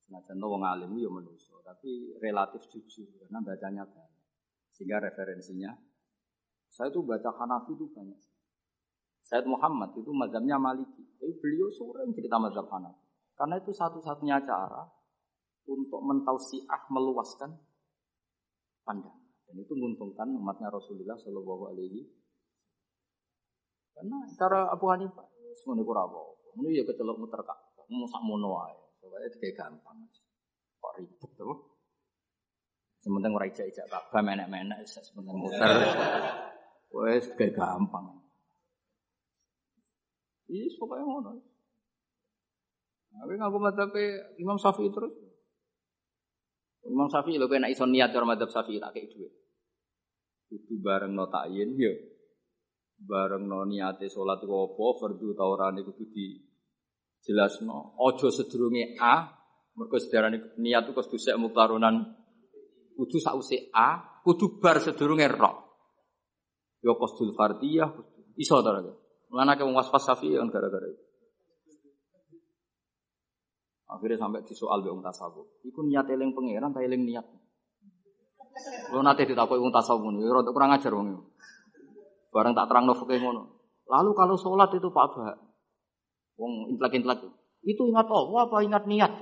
Senajan wong alim ya manusa, tapi relatif jujur karena bacanya banyak. Sehingga referensinya saya tuh baca Hanafi itu banyak. Said Muhammad itu mazhabnya Maliki. Tapi beliau sering cerita mazhab Hanafi. Karena itu satu-satunya cara untuk mentausiah meluaskan pandangan. Dan itu menguntungkan umatnya Rasulullah Shallallahu Alaihi Karena cara Abu Hanifah semuanya kurang apa. Ini ya kecelok muter kak. Mau sak mono. Soalnya kayak gampang. Kok ribet tuh. Sementara orang ijak-ijak kabah menek-menek, sementara muter. Wes kayak gampang. Iya, pokoknya ngono. Tapi ngaku madzhab Imam Syafi'i terus. Imam Syafi'i lho kena iso niat cara madzhab Syafi'i tak kei dhuwit. Kudu bareng no takyin ya. Bareng no niate salat ku apa, fardu ta ora niku kudu di jelasno. Aja sedurunge A, mergo sedarane niat ku kudu sek muktaronan kudu sause A, kudu bar sedurunge ro. Ya qasdul fardiyah, iso ta ora? Mana ke waspas safi yang gara-gara itu. Akhirnya sampai di soal be tasawuf. Iku niat eling pangeran ta eling niat. Lo nate ditakoki wong tasawuf ngono, rada kurang ajar wong Bareng tak terang fikih ngono. Lalu kalau sholat itu Pak Bah, wong intelek-intelek itu ingat Allah apa ingat niat?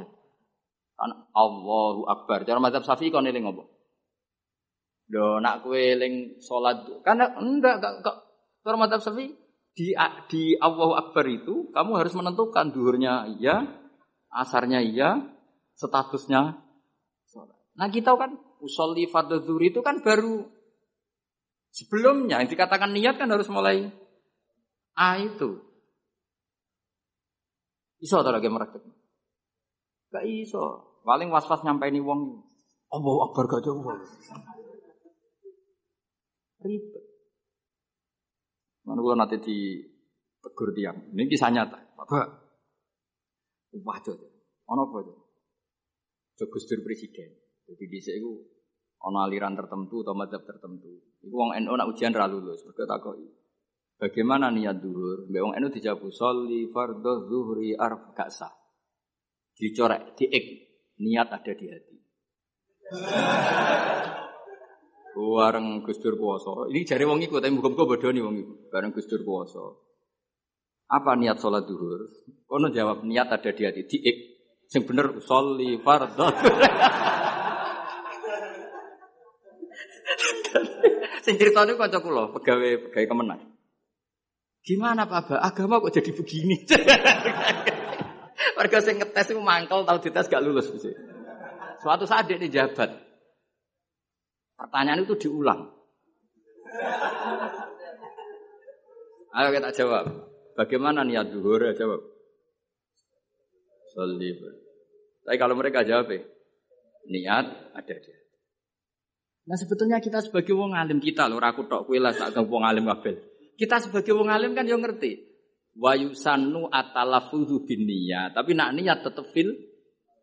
Kan Allahu Akbar. Cara mazhab Syafi'i kon eling apa? Do nak kowe eling salat karena enggak enggak cara mazhab Syafi'i di di Allahu Akbar itu kamu harus menentukan duhurnya iya, asarnya iya, statusnya Nah kita kan usolli fardhu itu kan baru sebelumnya yang dikatakan niat kan harus mulai A itu. Iso atau lagi merekam? Gak iso. Paling was-was nyampe ini wong. Allahu Akbar gak jauh. Ribet. Mana gue nanti di tegur tiang. Ini kisah nyata. Bapak. Waduh. Ono apa itu? Jogus presiden. Jadi di sini ono aliran tertentu atau mazhab tertentu. Iku wong NU nak ujian ra lulus, mergo takoki. Bagaimana niat duhur? Mbak wong NU dijawab sholli fardhu zuhri arf gak sah. Dicorek, diik niat ada di hati. Bareng Gus Dur puasa. Ini jari wong iku tapi muga-muga bodoni wong iku. Bareng Gus Dur puasa. Apa niat sholat duhur? Kono jawab niat ada di hati. Diik. Sing bener sholli fardhu. Sing ceritane kanca kula, pegawai pegawai kemenang. Gimana Pak Ba? Agama kok jadi begini? Warga sing ngetes itu mangkel tahu dites gak lulus. Suatu saat dia jabat. Pertanyaan itu diulang. Ayo kita jawab. Bagaimana niat duhur? Ya jawab. Salib. Tapi kalau mereka jawab, niat ada dia. Nah sebetulnya kita sebagai wong alim kita loh, aku tok kue lah tak wong alim kabel. Kita sebagai wong alim kan yang ngerti. Wa yusanu atalafudu bin niat, tapi nak niat tetep fil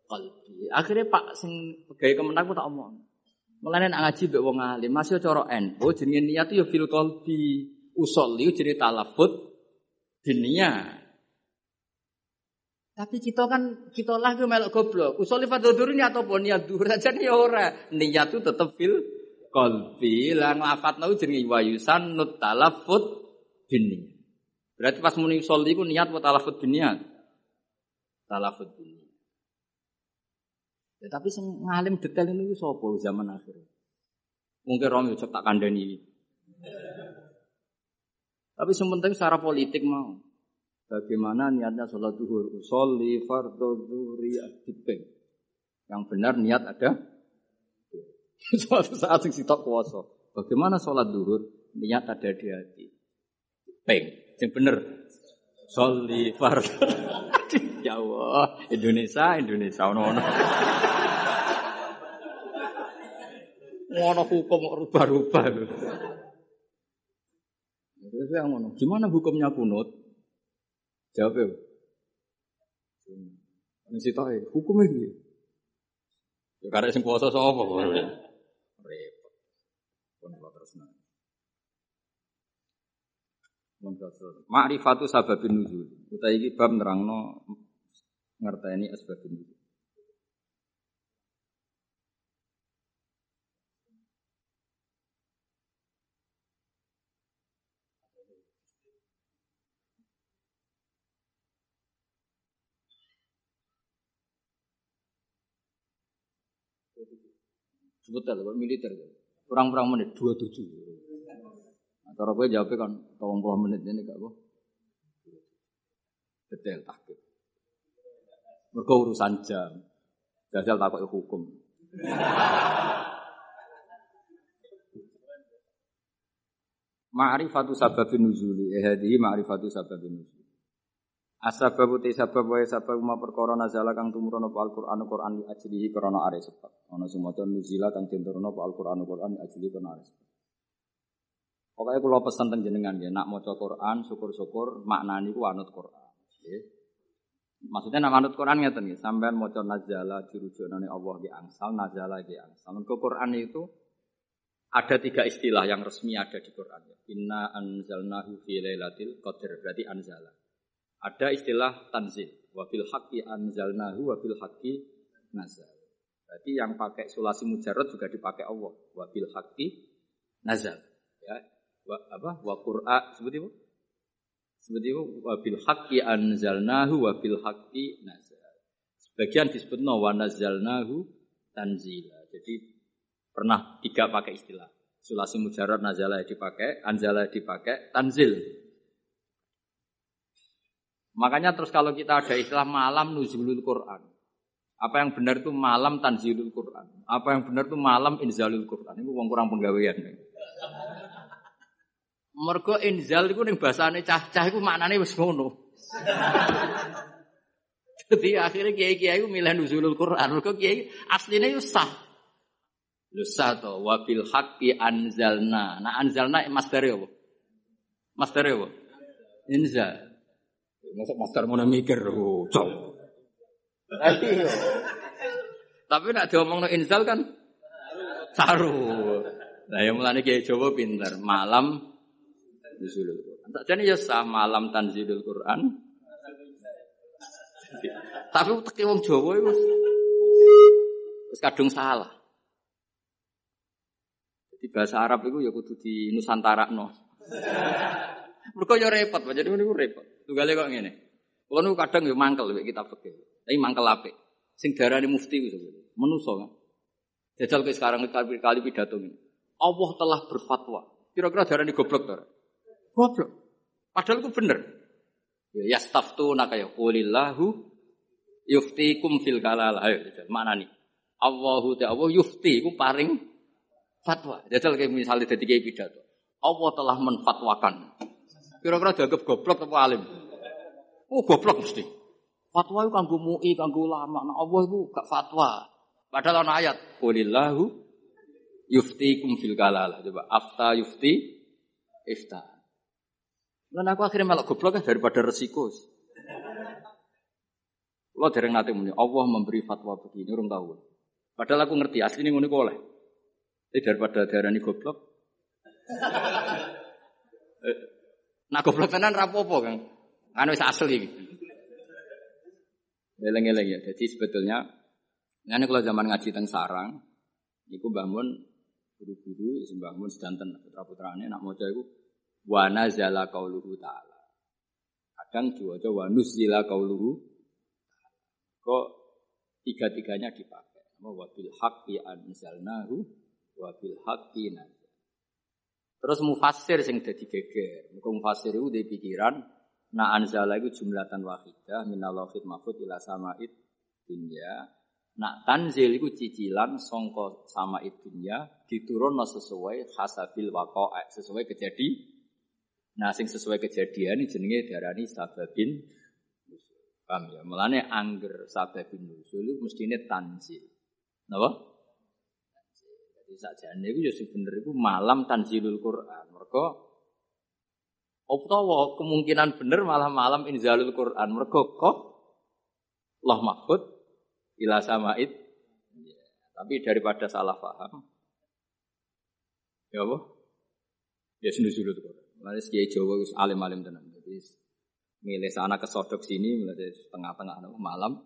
qalbi. Akhirnya Pak sing pegawai kemenang tak omong. Mulane nak ngaji mbek wong alim, masih cara NU jenenge niat yo fil qalbi. Usolli jenenge talafut niat. Tapi kita kan kita lah melok goblok. Usolli fardhu ini atau pun niat dhuhur saja nih ora. Niat itu tetep fil qalbi lan lafatna jenenge wa yusannut talaffut bin Berarti pas muni sholli iku niat wa talaffut bin niat. Talaffut bin Ya, tapi sing ngalim detail ini sapa zaman akhir. Mungkin cek tak kandani. Tapi yang penting secara politik mau. Bagaimana niatnya sholat duhur? Usolli fardhu dhuhri. Yang benar niat ada. Suatu saat sing sitok kuasa. Bagaimana sholat duhur? Niat ada di hati. Peng. Yang bener. Soli fardhu. ya Allah. Indonesia, Indonesia. Ono-ono. Ngono hukum rubah-rubah. Terus yang ngono. Gimana hukumnya kunut? Jawab ya. Ini sih tahu hukumnya gitu. Ya karena sing puasa sapa kok. Repot. Pun terus nang. Ma'rifatu sababin nuzul. Utawi iki bab nerangno ngerteni asbabun nuzul. Sebetul, kok militer. Kurang-kurang menit, dua tujuh. Cara gue jawabnya kan, tolong puluh menit ini gak apa. Detail takut. Mereka urusan jam. Jajal takut hukum. Ma'rifatu sababin nuzuli. Eh, hadihi ma'rifatu sababin nuzuli. Asbab uti sabab wae sabab ma perkara nazala kang tumurun apa Al-Qur'an Qur'an li ajlihi krana are sebab. Ana sing maca nuzila kang tinturun apa Al-Qur'an Qur'an li ajlihi krana are sebab. Pokoknya kula pesen teng jenengan ya, nak maca Quran syukur-syukur maknani ku anut Quran. Nggih. Maksudnya nak anut Quran ngeten nggih, sampean maca nazala dirujukane Allah di angsal, nazala di angsal. Ke Quran itu ada tiga istilah yang resmi ada di Quran. Inna anzalnahu fi lailatul qadr, berarti anzala. Ada istilah tanzil. Wabil haqqi anzalnahu wabil haqqi nazal. Berarti yang pakai sulasi mujarrad juga dipakai Allah. Wabil haqqi nazal. Ya. Wa, apa? Wa qur'a seperti itu. Seperti itu wabil haqqi anzalnahu wabil haqqi nazal. Sebagian disebut wa nazalnahu tanzila. Jadi pernah tiga pakai istilah. Sulasi mujarrad nazala dipakai, anzala dipakai, tanzil Makanya terus kalau kita ada istilah malam nuzulul Quran. Apa yang benar itu malam tanzilul Quran. Apa yang benar itu malam inzalul Quran. Ini uang kurang penggawean. Mergo inzal itu ning bahasane cah-cah iku maknane wis ngono. Jadi akhirnya kiai-kiai itu milih nuzulul Quran. Mergo kiai aslinya itu sah. Lu sah to wabil haqqi anzalna. Nah anzalna master apa? Master apa? Inzal. Masa master mau mikir, oh, Tapi nak diomong no insal kan saru. Nah yang mulanya kayak Jawa pinter. Malam nuzulul Quran. Jadi ya sah malam tanzilul Quran. Tapi teki wong Jawa itu wis kadung salah. Di bahasa Arab itu ya kudu di Nusantara no. Mereka ya repot, jadi ini repot. Tugale kok ngene. Kulo nu kadang yo mangkel mek kita fikih. Tapi mangkel apik. Sing darani mufti itu menuso kan. Jajal ke sekarang kali kali pidato ini. Allah telah berfatwa. Kira-kira darani goblok ta? Goblok. Padahal itu bener. Ya staftu nakaya qulillahu yuftikum fil kalal. Ayo mana nih? Allahu ta'ala yufti ku paring fatwa. Jajal kayak misalnya kayak pidato. Allah telah menfatwakan. Kira-kira dianggap goblok atau alim? Oh goblok mesti. Fatwa itu kanggo MUI, kanggo ulama. Nah Allah itu gak fatwa. Padahal ana ayat, "Qulillahu yuftikum fil kalalah." Coba afta yufti ifta. Lan aku akhirnya malah goblok kan daripada resiko. Lo dereng nanti muni, Allah memberi fatwa begini, orang tahu. Padahal aku ngerti, asli ini ngono oleh. Tapi daripada darah ini goblok. Nah goblok tenan rapopo kan. Kan wis asli. Eleng-eleng ya. Jadi sebetulnya ini kalau zaman ngaji teng sarang, niku bangun guru-guru, bangun sedanten putra-putrane nak maca iku wa nazala qauluhu ta'ala. Kadang diwaca wa nuzila qauluhu Kok tiga-tiganya dipakai. Wa bil haqqi anzalnahu wa bil haqqi Terus mufasir sing dadi geger. Muga mufasir itu di pikiran na anzala iku jumlatan wahidah minallahit mahfud ila sama'id dunya Nak tanzil iku cicilan songko sama dunya diturunno sesuai hasabil waqa'a, sesuai kejadian. Nah, sing sesuai kejadian ini jenenge darani sababin Paham ya? Mulane angger sababin nusul mestine tanzil. Napa? Sakjane iku ya bener iku malam tanzilul Quran. Mergo utawa kemungkinan bener malah malam inzalul Quran. Mergo kok Allah mahfud ila samaid. Ya, tapi daripada salah paham. Ya apa? Ya dulu tuh. Lalu Kiai Jawa wis alim-alim tenan. Jadi milih sana ke sodok sini, mulai tengah-tengah malam.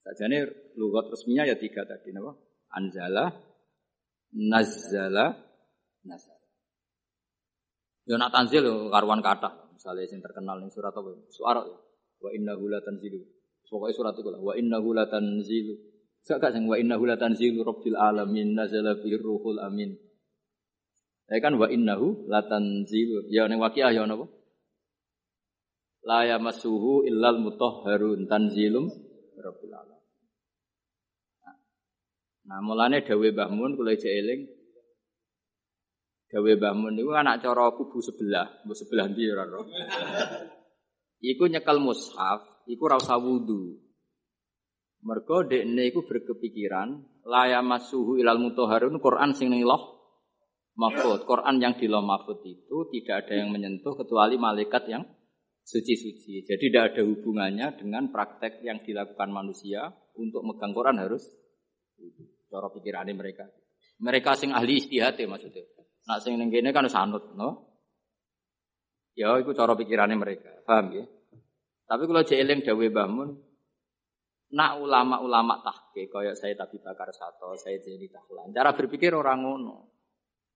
Sajane lugat resminya ya tiga tadi, napa? Anzala, Nazala, Nazala. Ya nak tanzil karuan kata, misalnya yang terkenal ning surat apa? Suara wa innahu la tanzilu. Pokoknya surat itu lah. Wa inna la tanzilu. Gak sing wa inna la tanzilu rabbil alamin nazala bihi ruhul amin. Ya kan wa innahu la tanzilu. Ya ning waqiah ya napa? La yamassuhu illal mutahharun tanzilum rabbil alamin. Nah, mulane dawe Mbah Mun kula eling Dawe Mbah Mun niku anak cara kubu sebelah, kubu sebelah ndi ora Iku nyekel mushaf iku ra usah wudu. Mergo dekne iku berkepikiran laya masuhu ilal mutahharun Quran sing ning loh mahfud. Quran yang di loh mahfud itu tidak ada yang menyentuh kecuali malaikat yang suci-suci. Jadi tidak ada hubungannya dengan praktek yang dilakukan manusia untuk megang Quran harus cara pikirannya mereka. Mereka sing ahli istihad ya maksudnya. Nak sing ning kan sanut, no? Ya itu cara pikirannya mereka. Paham ya? Tapi kalau jeeling dawe bangun, nak ulama-ulama tahke, kayak saya tapi bakar satu, saya jadi tahlan. Cara berpikir orang ngono.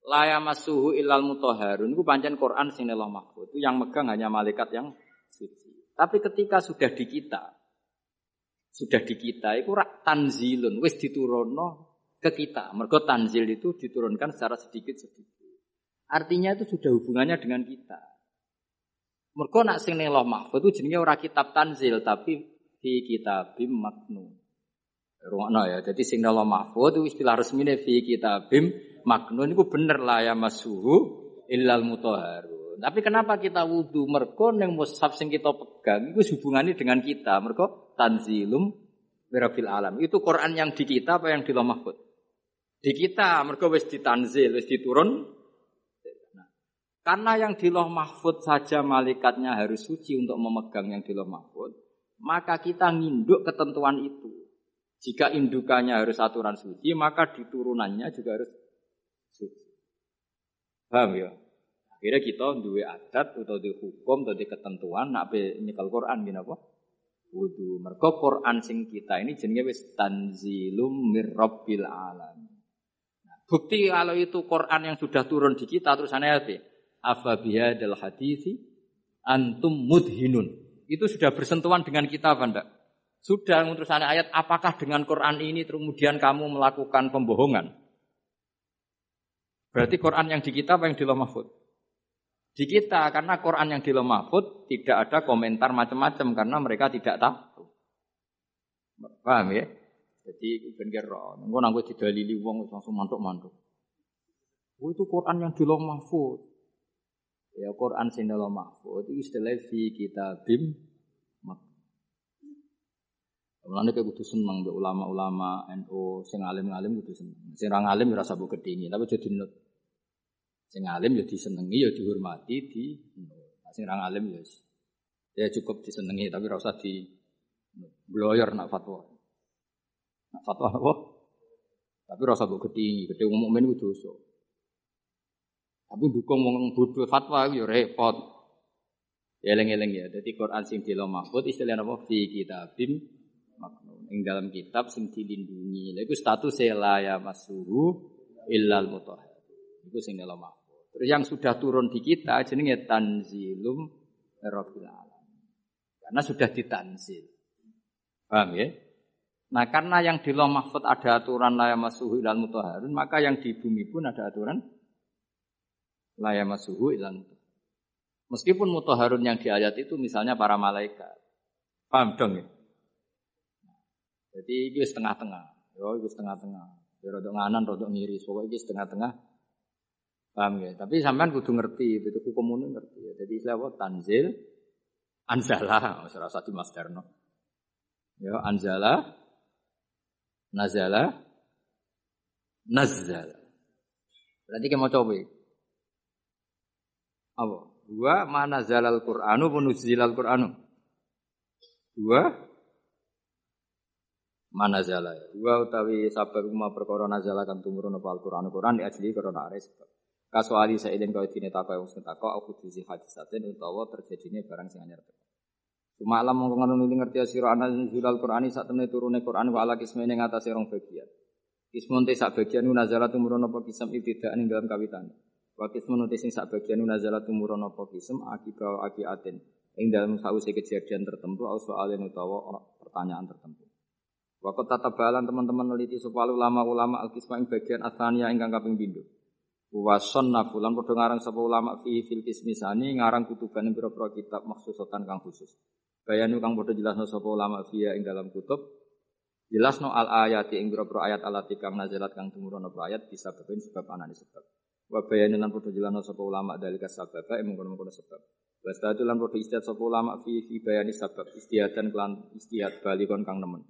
Laya masuhu ilal mutoharun, itu pancen Quran sinelah mahfud. Itu yang megang hanya malaikat yang suci. Tapi ketika sudah di kita, sudah di kita, itu rak tanzilun, wis diturunno ke kita. Mergo tanzil itu diturunkan secara sedikit-sedikit. Artinya itu sudah hubungannya dengan kita. Mergo nak sing ning Lauh Mahfuz itu jenenge ora kitab tanzil tapi fi kitabim maknun. Rungokno ya. Jadi sing ning Lauh itu istilah resmine fi kitabim maknun itu bener lah ya masuhu illal mutahharun. Tapi kenapa kita wudhu? Mergo ning mushaf sing kita pegang itu hubungannya dengan kita. Mergo tanzilum Wirabil alam. Itu Quran yang di kita apa yang di Lauh Mahfuz? Di kita, mergo wis ditanzil, wis diturun karena yang di loh mahfud saja malaikatnya harus suci untuk memegang yang di loh mahfud, maka kita nginduk ketentuan itu. Jika indukannya harus aturan suci, maka diturunannya juga harus suci. Paham ya? Akhirnya kita dua adat atau di hukum atau di ketentuan nak nyekel Quran gini apa? Wudu. Mergo Quran sing kita ini jenenge wis tanzilum mirrabbil alam. Nah, bukti kalau itu Quran yang sudah turun di kita terus aneh apa? afa bihadal hadithi antum mudhinun. Itu sudah bersentuhan dengan kita apa enggak? Sudah terus ayat apakah dengan Quran ini kemudian kamu melakukan pembohongan? Berarti Quran yang di kita apa yang di Mahfud? Di kita karena Quran yang di tidak ada komentar macam-macam karena mereka tidak tahu. Paham ya? Jadi ben kira, engko nang didalili wong langsung mantuk-mantuk. Oh itu Quran yang di. Ya Quran sing mahfud itu istilah fi kitabim Mulane kayak kudu seneng ulama-ulama NU sing alim-alim kudu seneng. Sing alim ya rasa mbok gedhingi, tapi jadi nut. Sing alim ya disenengi ya dihormati di nah, sing ra alim ya ya cukup disenengi tapi ra usah di bloyer nak fatwa. Nak fatwa apa? Tapi rasa mbok gedhingi, gedhe wong mukmin kudu dosa. Tapi dukung wong bodoh fatwa yo repot. Eleng-eleng ya. Jadi Quran sing dilo mahfud istilah apa fi kitabim maknun. Ing dalam kitab sing dilindungi. Lha iku status la ya masuhu illal mutahhar. Iku sing dilo mahfud. Terus yang sudah turun di kita jenenge tanzilum rabbil alamin. Karena sudah ditanzil. Paham ya? Nah karena yang di loh mahfud ada aturan la ya masuhu ilal mutahharun, maka yang di bumi pun ada aturan layamasuhu ilan Meskipun mutoharun yang di ayat itu misalnya para malaikat. Paham dong ya? Jadi iki setengah-tengah. Yo iki setengah-tengah. Ya rodok nganan, rodok ngiri. Pokoknya iki setengah-tengah. Paham ya? Tapi sampean kudu ngerti, itu hukum ini ngerti. Ya. Jadi istilah apa? Tanzil, anzala, ora usah di Mas Darno. Ya, anzala, nazala, nazala. Berarti kita mau coba. Apa? Dua mana zalal Qur'anu al Qur'anu. Dua mana zala. Dua utawi sabab rumah perkara nazala kan tumurun apa Al-Qur'an Qur'an di asli karena ada sebab. Kasuali saidin kau dine takwa wong sing takwa aku hadisatin utawa terjadinya barang sing anyar. Cuma alam mongko ngono ngerti sira ana al Qur'ani sak temene turune Qur'an wa ala kismene ngatasi rong bagian. Kismun te sak bagian nazala tumurun apa kisam ibtidak ning dalam kawitan. Wa kismun te sing sak bagian nazala tumurun apa kisam akiba akiatin ing dalam sause kejadian tertentu au soalin utawa pertanyaan tertentu. Waktu tata balan teman-teman neliti supaya ulama-ulama al-kisma bagian asania ingkang kaping pindho. Wason nafulan padha ngarang sapa ulama fi fil kismisani ngarang kutuban ing pira kitab maksusotan kang khusus. Bayanu kang padha jelasno sapa ulama fiya ing dalam kutub Jelas no al ayat ing boro ayat alati kang nazalat kang tumurun apa ayat bisa berbeda sebab anane sebab. Wa bayanin lan padha jelasno sapa ulama dalika sabab ing mengkono-mengkono sebab. Wa statu lan padha istihad sapa ulama fi fi bayani sebab istihadan kelan istihad balikon kang nemen.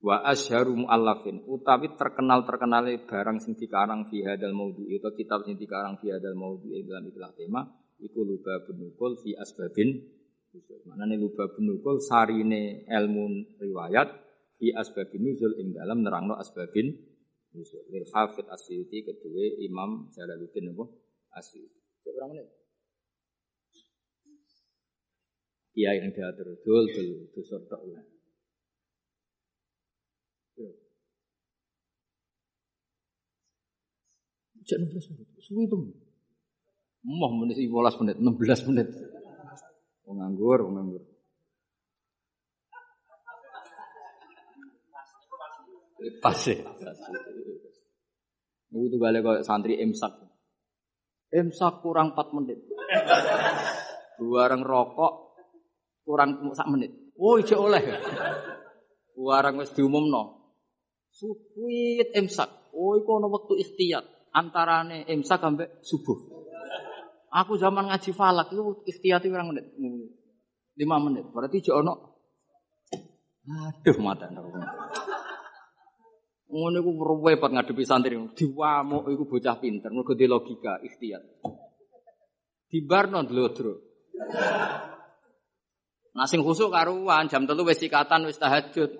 Wa asharu muallafin utawi terkenal terkenale barang sing dikarang fi hadal maudhu itu kitab sing dikarang fi hadal maudhu dalam ikhlas tema iku luba benukul fi asbabin Mana nih luba benukul sarine ilmu riwayat fi asbabin nuzul ing dalam nerangno asbabin nuzul. Lil Hafid Asyuti kedua Imam Jalaluddin apa? Asyuti. Berapa menit? Iya yang diatur dul dul dusur tok Cek 16 menit. Suwi itu. Mau menit 15 menit, 16 menit. Wong nganggur. Pas ya. Itu balik kok santri imsak. Imsak kurang 4 menit. Bareng rokok kurang sak menit. Oh, ije oleh. Bareng wis diumumno. Suwit imsak. Oh, iku ana wektu ikhtiyat antarane imsak sampai subuh. Aku zaman ngaji falak itu ikhtiyati kurang menit. 5 menit. Berarti jek ono Aduh mata Ngono iku repot ngadepi santri. Diwamuk iku bocah pinter, mergo di logika ikhtiyat. Dibarno dlodro. Nah sing khusuk karuan jam telu wis sikatan wis tahajud.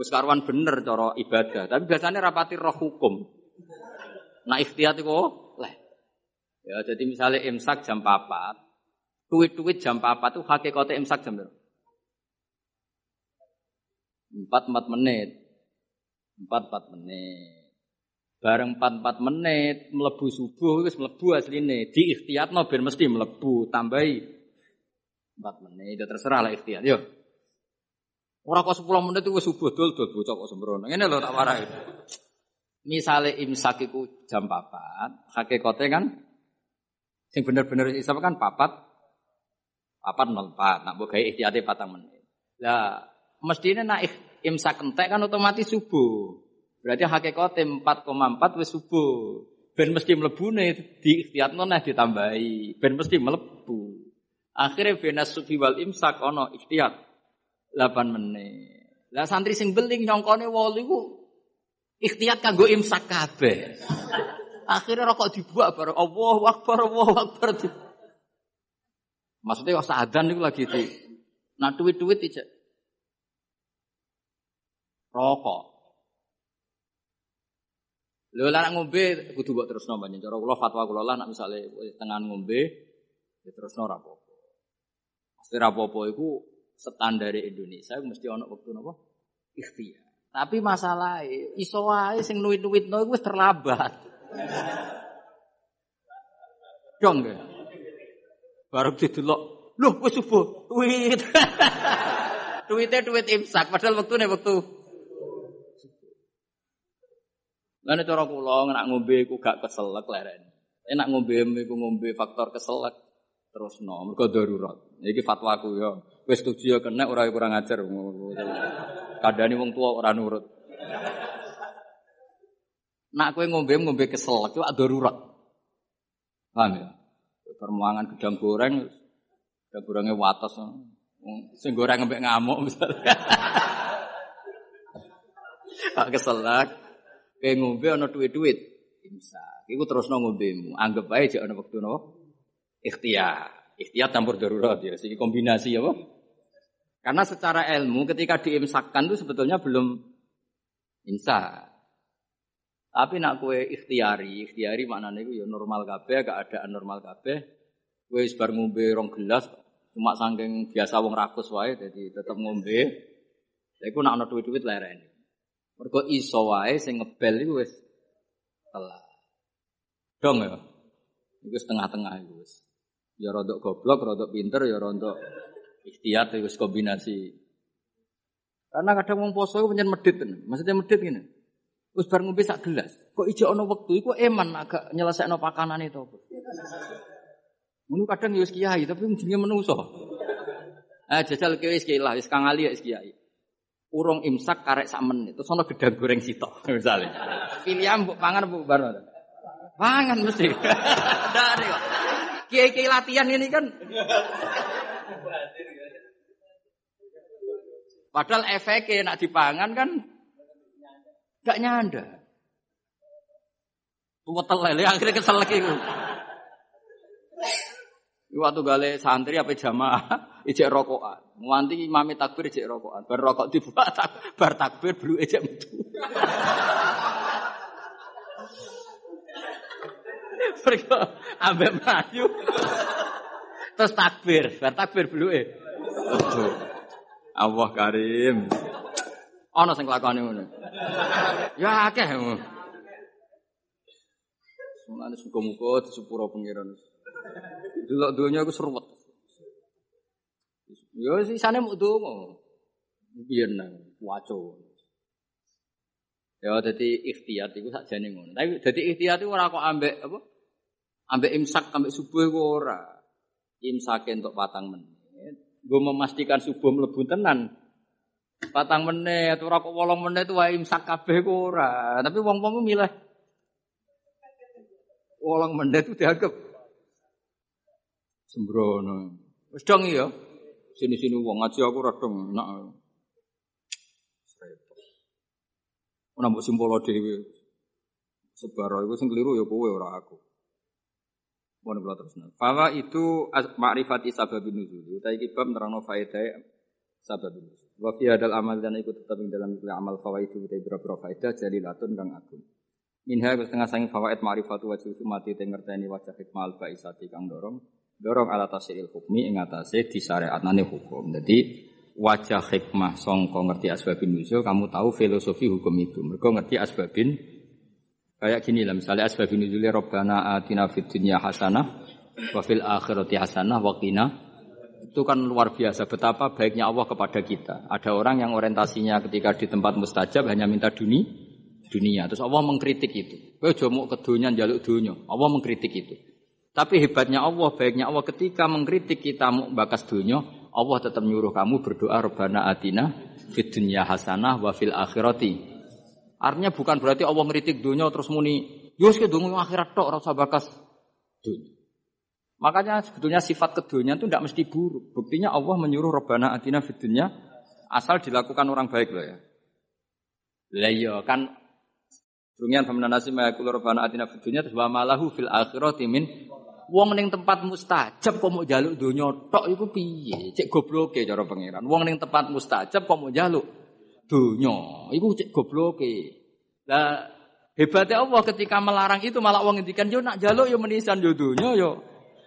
Wis karuan bener cara ibadah, tapi biasanya rapati roh hukum. Nah ikhtiyat iku leh. Ya jadi misalnya imsak jam 4, duit-duit jam 4 tuh hakikatnya imsak jam berapa? 4 4 menit. Empat empat menit. Bareng empat empat menit melebu subuh wis melebu asline. Di no ben mesti melebu, tambahi empat menit. Itu terserah lah ikhtiyat. Yo. Orang kok sepuluh menit itu subuh dul dul bocah kok sembrono. Ini loh tak warai. Misalnya imsak itu jam papat, hakikatnya kan sing bener-bener isap kan papat papat nol empat, nak bukai ikhtiyatnya patang menit. Lah mestinya nak imsak entek kan otomatis subuh. Berarti hakikatnya 4,4 wis subuh. Ben mesti nih di ikhtiatno nah ditambahi. Ben mesti melebu. Akhirnya bena sufi wal imsak ono ikhtiat 8 menit. Lah santri sing beling nyongkone wolu iku ikhtiat kanggo imsak kabeh. Akhirnya rokok dibuat baru Allah Akbar Allah Akbar. Maksudnya waktu adzan itu lagi itu. Nah duit-duit tidak rokok. Lho lah ngombe kudu mbok terusno banyak. Cara kula fatwa kula lah nek misale ngombe ya terusno ora apa-apa. Mesti ora apa-apa iku standar Indonesia mesti ana wektu napa? Ikhtiar. Tapi masalah iso wae sing nuwit-nuwitno iku wis terlambat. Dong ya. Baru didelok, loh wis subuh, tweet. Tweetnya tweet imsak, padahal waktu nih waktu Lalu cara kula nak ngombe iku gak keselek leren. Enak ngombe iku ngombe faktor keselek terus no, mergo darurat. Iki fatwaku ya. Kowe setuju ya kena ora kurang ajar. Kadane wong tua ora nurut. Nak kowe ngombe ngombe kesel, itu darurat. Paham ya? Permuangan gedang goreng, gedang gorengnya wates. Sing goreng ngembek ngamuk misalnya. Pak keselak, kowe ngombe ana duit-duit. Imsak. Iku terus ngombemu. Anggap aja ana wektu napa? Ikhtiar. Ikhtiar campur darurat ya. Sini kombinasi ya, Karena secara ilmu ketika diimsakkan itu sebetulnya belum imsak. Tapi nak kue ikhtiari, ikhtiari maknanya itu ya normal kabeh, gak ada normal kabeh. Kue sebar ngombe rong gelas, cuma sangking biasa wong rakus wae, jadi tetap ngombe. Tapi nak ana duit-duit leren. Mergo iso wae sing ngebel iku wis telat. Dong ya. Iku setengah-tengah iku wis. Ya rodok goblok, rodok pinter, ya rodok ikhtiar itu kombinasi. Karena kadang wong poso itu medit, maksudnya medit gini. Wis bar ngombe sak gelas. Kok ijo ana wektu iku eman agak nyelesekno pakanan itu. Ngono kadang ya wis kiai tapi jenenge menungso. Ah jajal kiai wis kiai lah wis kang ali wis kiai. Urung imsak karek sak menit terus ana gedang goreng sitok misalnya. Pilihan mbok pangan mbok bar. Pangan mesti. Dari kiai-kiai latihan ini kan. Padahal efeknya nak dipangan kan Gak nyanda. Tua telele akhirnya kesel lagi. Waktu gale santri apa jamaah ijek rokokan. Nganti imam takbir ijek rokokan. Bar rokok dibuka tak, bar takbir belu ijek metu. Mereka ambek. Terus takbir, bar takbir belu e. Allah Karim. Ana sing lakone ngono. Ya akeh. Mulane muga-muga disepuro pangeran. Delok donya aku seruwet. Ya sisane muk donga. Biyen nang waco. Ya dadi ikhtiyat iku sakjane ngono. Tapi dadi ikhtiyat iku ora kok ambek apa? Ambek imsak ambek subuh iku ora. Imsake entuk patang menit. Gue memastikan subuh mlebu tenan. Patang menit, ora kok wolong menit wae imsak kabeh kok ora. Tapi wong-wong milih wolong menit itu dianggap sembrono. Wis dong ya. Sini-sini wong ngaji aku ora dong enak. Ora mbok simpolo dhewe. Sebaro iku sing keliru ya kowe ora aku. Mohon kula terusna. Fawa itu ma'rifati sababin nuzul. Utawi iki bab nerangno faedah sababin nuzul. Wa fi hadal amal dan ikut tetap dalam amal fawaid itu beberapa faedah latun kang agung. Minha setengah sangi fawaid ma'rifatu wajib sumati te ngerteni wajah hikmah al baisati kang dorong dorong ala tasiril hukmi ing atase disyariatane hukum. Jadi wajah hikmah songko ngerti asbabin nuzul kamu tahu filosofi hukum itu. Mereka ngerti asbabin kayak gini lah misalnya nuzulnya robbana atina fid dunya hasanah wa fil akhirati hasanah wa itu kan luar biasa betapa baiknya Allah kepada kita. Ada orang yang orientasinya ketika di tempat mustajab hanya minta dunia, dunia. Terus Allah mengkritik itu. Aja mau ke dunia jaluk dunia. Allah mengkritik itu. Tapi hebatnya Allah, baiknya Allah ketika mengkritik kita mau bakas dunia, Allah tetap nyuruh kamu berdoa Rabbana atina fid dunya hasanah wa fil akhirati. Artinya bukan berarti Allah mengkritik dunia terus muni, yus ke dunia akhirat tok rasa bakas dunia. Makanya sebetulnya sifat keduanya itu tidak mesti buruk. Buktinya Allah menyuruh Rabbana atina fidunya asal dilakukan orang baik loh ya. Lah iya kan Dungian famna nasi mayakul Rabbana atina fidunya terus malahu fil akhirati min wong ning tempat mustajab kok mau jaluk donya tok iku piye? Cek gobloke cara pangeran. Wong ning tempat mustajab kok mau jaluk donya iku cek gobloke. Lah hebatnya Allah ketika melarang itu malah wong ngendikan yo nak jaluk yo menisan yo donya yo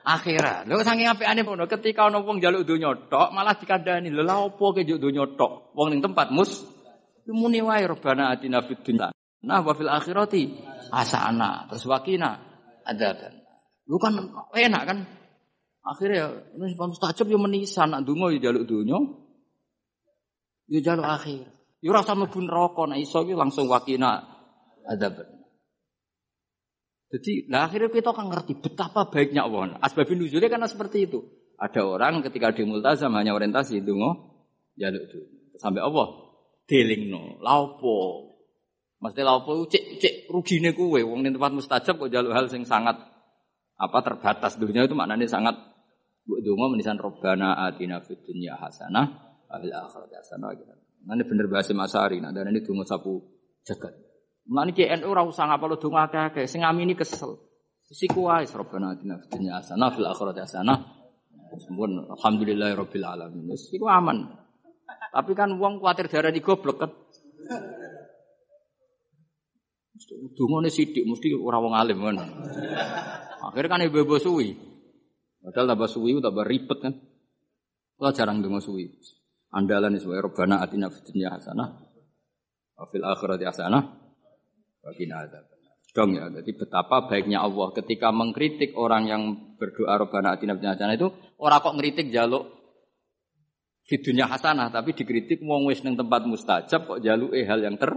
akhirat. Lho saking apikane ketika ana wong njaluk donya tok malah dikandani, lha lha opo ke njuk donya tok? Wong ning tempat mus muni wae robana atina fid dunya. Nah wa fil akhirati asana. Terus wakina adaban. Lu kan enak kan? Akhirnya ini mustajab yo menisan nak donga yo njaluk donya. Yo njaluk akhir. Yo ora usah mlebu neraka nek iso langsung wakina adaban. Jadi, nah akhirnya kita akan ngerti betapa baiknya Allah. Asbabun nuzulnya karena seperti itu. Ada orang ketika di multazam hanya orientasi dungo jaluk itu. Sampai Allah dilingno. Laupo. Mesti laupo cek cek rugine kuwe wong ning tempat mustajab kok jaluk hal sing sangat apa terbatas dunia itu maknanya sangat Bu dongo menisan robbana atina fid dunya hasanah akhirati hasanah gitu. Nanti bener bahasa Masari, nah dan ini dongo sapu jagat. Mulane KNU ora usah ngapal dongo akeh-akeh, sing ngamini kesel. Siku wae robbana atina fid dunya hasanah fil akhirati hasanah. Sempun alhamdulillahirabbil alamin. Wis iku aman. Tapi kan wong kuatir di goblok kan. Dungane sithik mesti ora wong alim kan. Akhirnya kan ibu-ibu. Padahal tambah suwi tambah ribet kan. Kalau jarang dengar suwi. Andalan sebagai robana atina fitnya hasanah. Wafil akhirati hasanah. Wakina ada. Dong ya, jadi betapa baiknya Allah ketika mengkritik orang yang berdoa Robbana atina fitnya hasanah itu orang kok ngeritik jaluk fitunya hasanah tapi dikritik wong wis ning tempat mustajab kok jaluk eh hal yang ter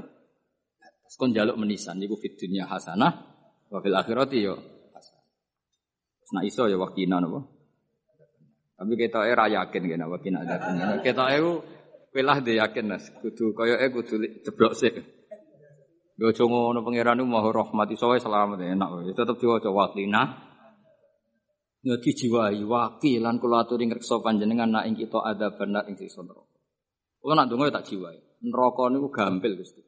kon jaluk menisan niku fitunya hasanah wa fil akhirati yo Nah iso ya wakina napa. Tapi kita era yakin kena wakina ada. Kita eu pelah de yakin nas. Kudu kaya eh kudu jeblok sih. Yo aja ngono pangeran maha rahmat iso wae selamat enak wae. Tetep diwaca wakina. Ya dijiwai waki lan kula aturi ngreksa panjenengan nak ing kita ada benar ing siksa neraka. Nak donga tak jiwai. Neraka niku gampil Gusti.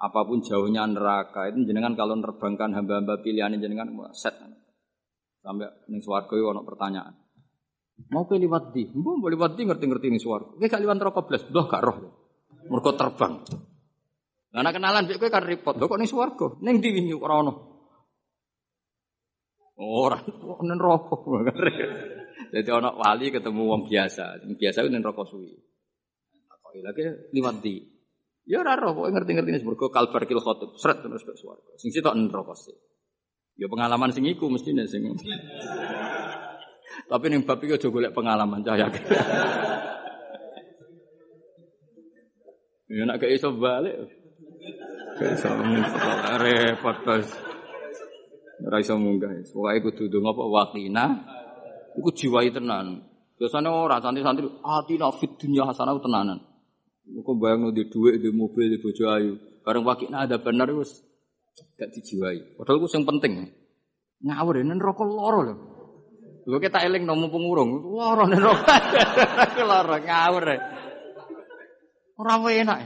Apa pun jauhnya neraka itu jenengan kalau nerbangkan hamba-hamba pilihan jenengan set. Sampai ning swarga ana pertanyaan. Mau ke liwat di? Mbok mau liwat di ngerti-ngerti ning swarga. Kowe gak liwat neraka blas, ndoh gak roh. Mergo terbang. Lah nek kenalan mbek kowe kan repot. Lho kok ning swarga? Ning ndi wingi ora ono. Ora, ning neraka. Jadi ana wali ketemu wong biasa. Wong biasa ning neraka suwi. Kok lagi liwat di? Ya ora roh, kok ngerti-ngerti ning mergo kalbar kil khotib. Sret terus ke swarga. Sing sitok neraka sih. Ya pengalaman sing iku mestine sing. Tapi ning bab iki aja golek pengalaman cah yakin. Ya nak gak iso balik. Gak iso repot terus. Ora iso munggah. Pokoke kudu ndonga apa wakina. Iku jiwai tenan. Biasanya ora santri-santri atina fit dunya hasanah tenanan. Kok bayang di duit, di mobil, di bojo ayu. Bareng wakina ada benar gak dijiwai. Padahal itu yang penting. Ngawur ini rokok loro loh. Gue kita eling nomu pengurung, loro nih rokok. loro ngawur. Orang enak.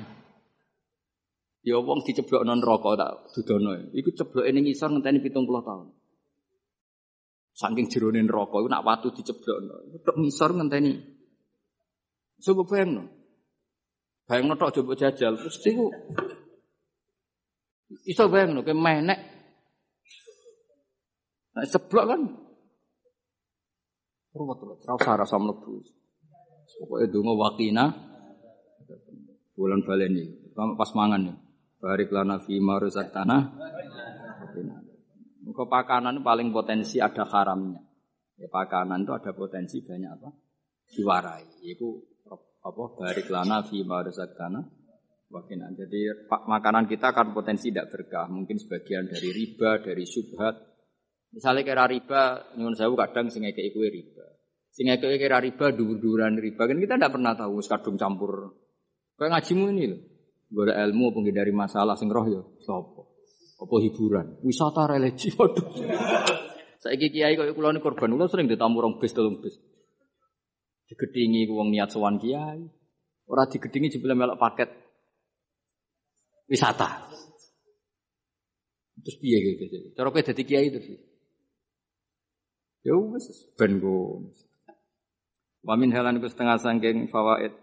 Ya wong diceblok non rokok tak dudono. Iku ceblok ini ngisor ngenteni pitung puluh tahun. Saking jeronin rokok, itu nak watu diceblok. Tok ngisor ngenteni. Coba bayang no. Bayang no tok coba jajal. Terus itu Iso bayang ke menek. Nah, seblok kan. Ruwet ruwet. Rasa rasa mlebu. Pokoknya donga wakina. Bulan baleni. Pas mangan nih. Barik lana fi marusak tanah. Muka pakanan paling potensi ada haramnya. Ya, pakanan itu ada potensi banyak apa? Diwarai. Itu apa? Barik lana fi marusak tanah. Jadi makanan kita akan potensi tidak berkah. Mungkin sebagian dari riba, dari subhat. Misalnya kira riba, nyuwun sewu kadang sing ngekeki kue riba. Sing ngekeki kira riba, dur-duran riba. Kan kita tidak pernah tahu kadung campur. Kayak ngajimu ini loh. Gue ilmu penghindari masalah sing roh ya. Sopo. Apa hiburan? Wisata religi. Waduh. Saya kiai kok kula korban kula sering ditamu rong bis tolong bis. Digedingi wong niat sowan kiai. Ora digedingi jebule melok paket wisata. Terus piye gitu. Cara kowe dadi kiai sih. Ya wis ben. Wa min halan ku setengah sangking fawaid.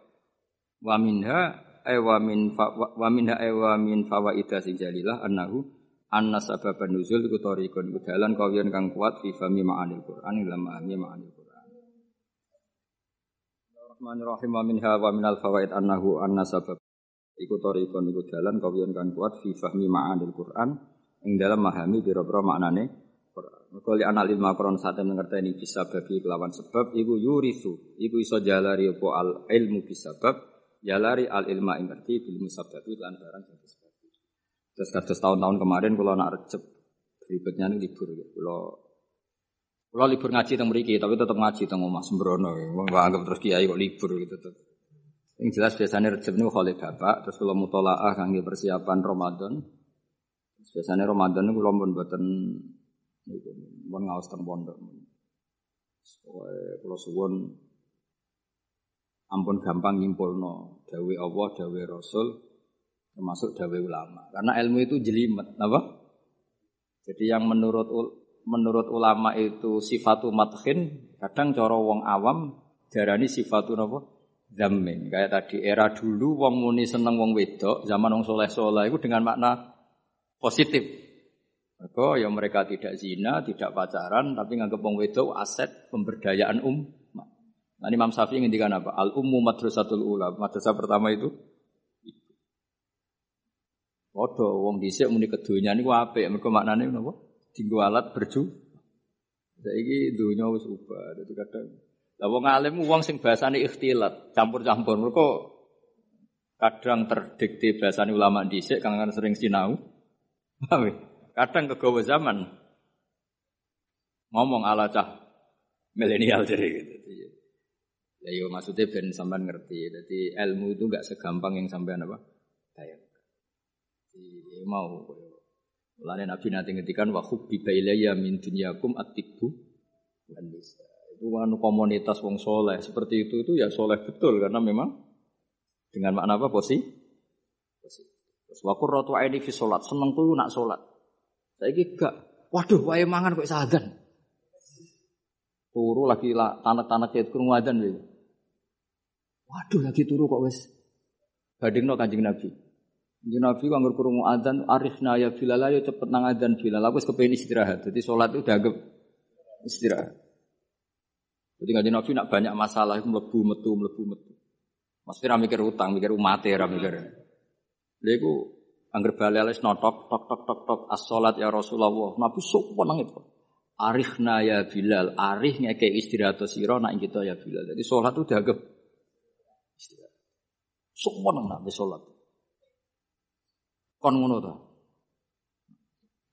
Wa minha ay wa min wa minha ay wa min fawaida sing jalilah annahu anna sababan nuzul iku tariqun iku dalan kawiyan kang kuat fi fami ma'anil Qur'an ila ma'ani ma'anil Qur'an. Bismillahirrahmanirrahim wa minha wa minal fawaid annahu anna sabab Iku torikon iku dalan kawiyan kan kuat fi fahmi ma'anil Quran ing dalam memahami biro-biro maknane Quran. Mergo li anak lima Quran sate mengerteni bisa bagi kelawan sebab iku yurisu iku iso jalari apa al ilmu bisabab jalari al ilma ing ngerti bil musababi lan barang sebab. Terus kados tahun-tahun kemarin kalau nak recep berikutnya ini libur ya. Kalau Kalau libur ngaji teng mriki, tapi tetap ngaji teng omah sembrono. Wong anggap terus kiai kok libur gitu tetep. Yang jelas biasanya Rejab niku kholih bapak, terus kalau mutolaah kangge persiapan Ramadan. Biasanya Ramadan niku kula pun mboten niku pun ngaos teng pondok. Kalau suwun ampun gampang nyimpulno dawe Allah, dawe Rasul, termasuk dawe ulama. Karena ilmu itu jelimet, apa? Jadi yang menurut menurut ulama itu sifatu mathin, kadang cara wong awam darani sifatu napa? Zamin. Kayak tadi era dulu wong muni seneng wong wedok, zaman wong soleh-soleh itu dengan makna positif. Maka ya mereka tidak zina, tidak pacaran, tapi nganggep wong wedok aset pemberdayaan um. Nah, Imam Syafi'i ngendikan apa? Al ummu madrasatul ula. Madrasah pertama itu Podo wong dhisik muni kedonya niku apik, mergo maknane napa? Dinggo alat berju. Saiki donya wis ubah. Dadi kadang lah wong alim wong sing bahasane ikhtilat, campur-campur. Mergo kadang terdikte bahasane ulama dhisik kang sering sinau. Kadang kegawa zaman ngomong ala cah milenial jadi gitu. Ya yo maksudnya ben sampean ngerti. Jadi ilmu itu enggak segampang yang sampean apa? Bayang mau Mulane Nabi nanti ngetikan wa hubbi ilayya min dunyakum atibu dan bisa. Itu kan komunitas wong soleh seperti itu itu ya soleh betul karena memang dengan makna apa posi? Posi. Terus wa qurratu aini fi salat, seneng tuh nak salat. Saiki gak, waduh wae mangan kok sadan. Turu lagi tanak-tanak ket krungu adzan Waduh lagi turu kok wis badingno Kanjeng Nabi. Jadi Nabi kalau kurungu adzan arifna ya Bilal ayo cepet nang adzan Bilal. Aku kepengen istirahat. Jadi sholat itu dianggap istirahat. Jadi ngaji Nabi nak banyak masalah itu melebu metu melebu metu. Fira mikir utang, mikir umat ya, mikir. Dia itu angger baleles notok tok tok tok tok as sholat ya Rasulullah. Nabi sok nang itu. Arifna ya Bilal, arif ngeke istirahat sira nak kita ya Bilal. Jadi sholat itu dianggap istirahat. Sok nang nak sholat kon ngono to.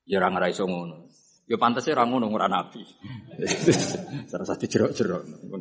Ya ora ngira iso ngono. Ya pantese ora ngono ora nabi. Salah satu jerok-jerok.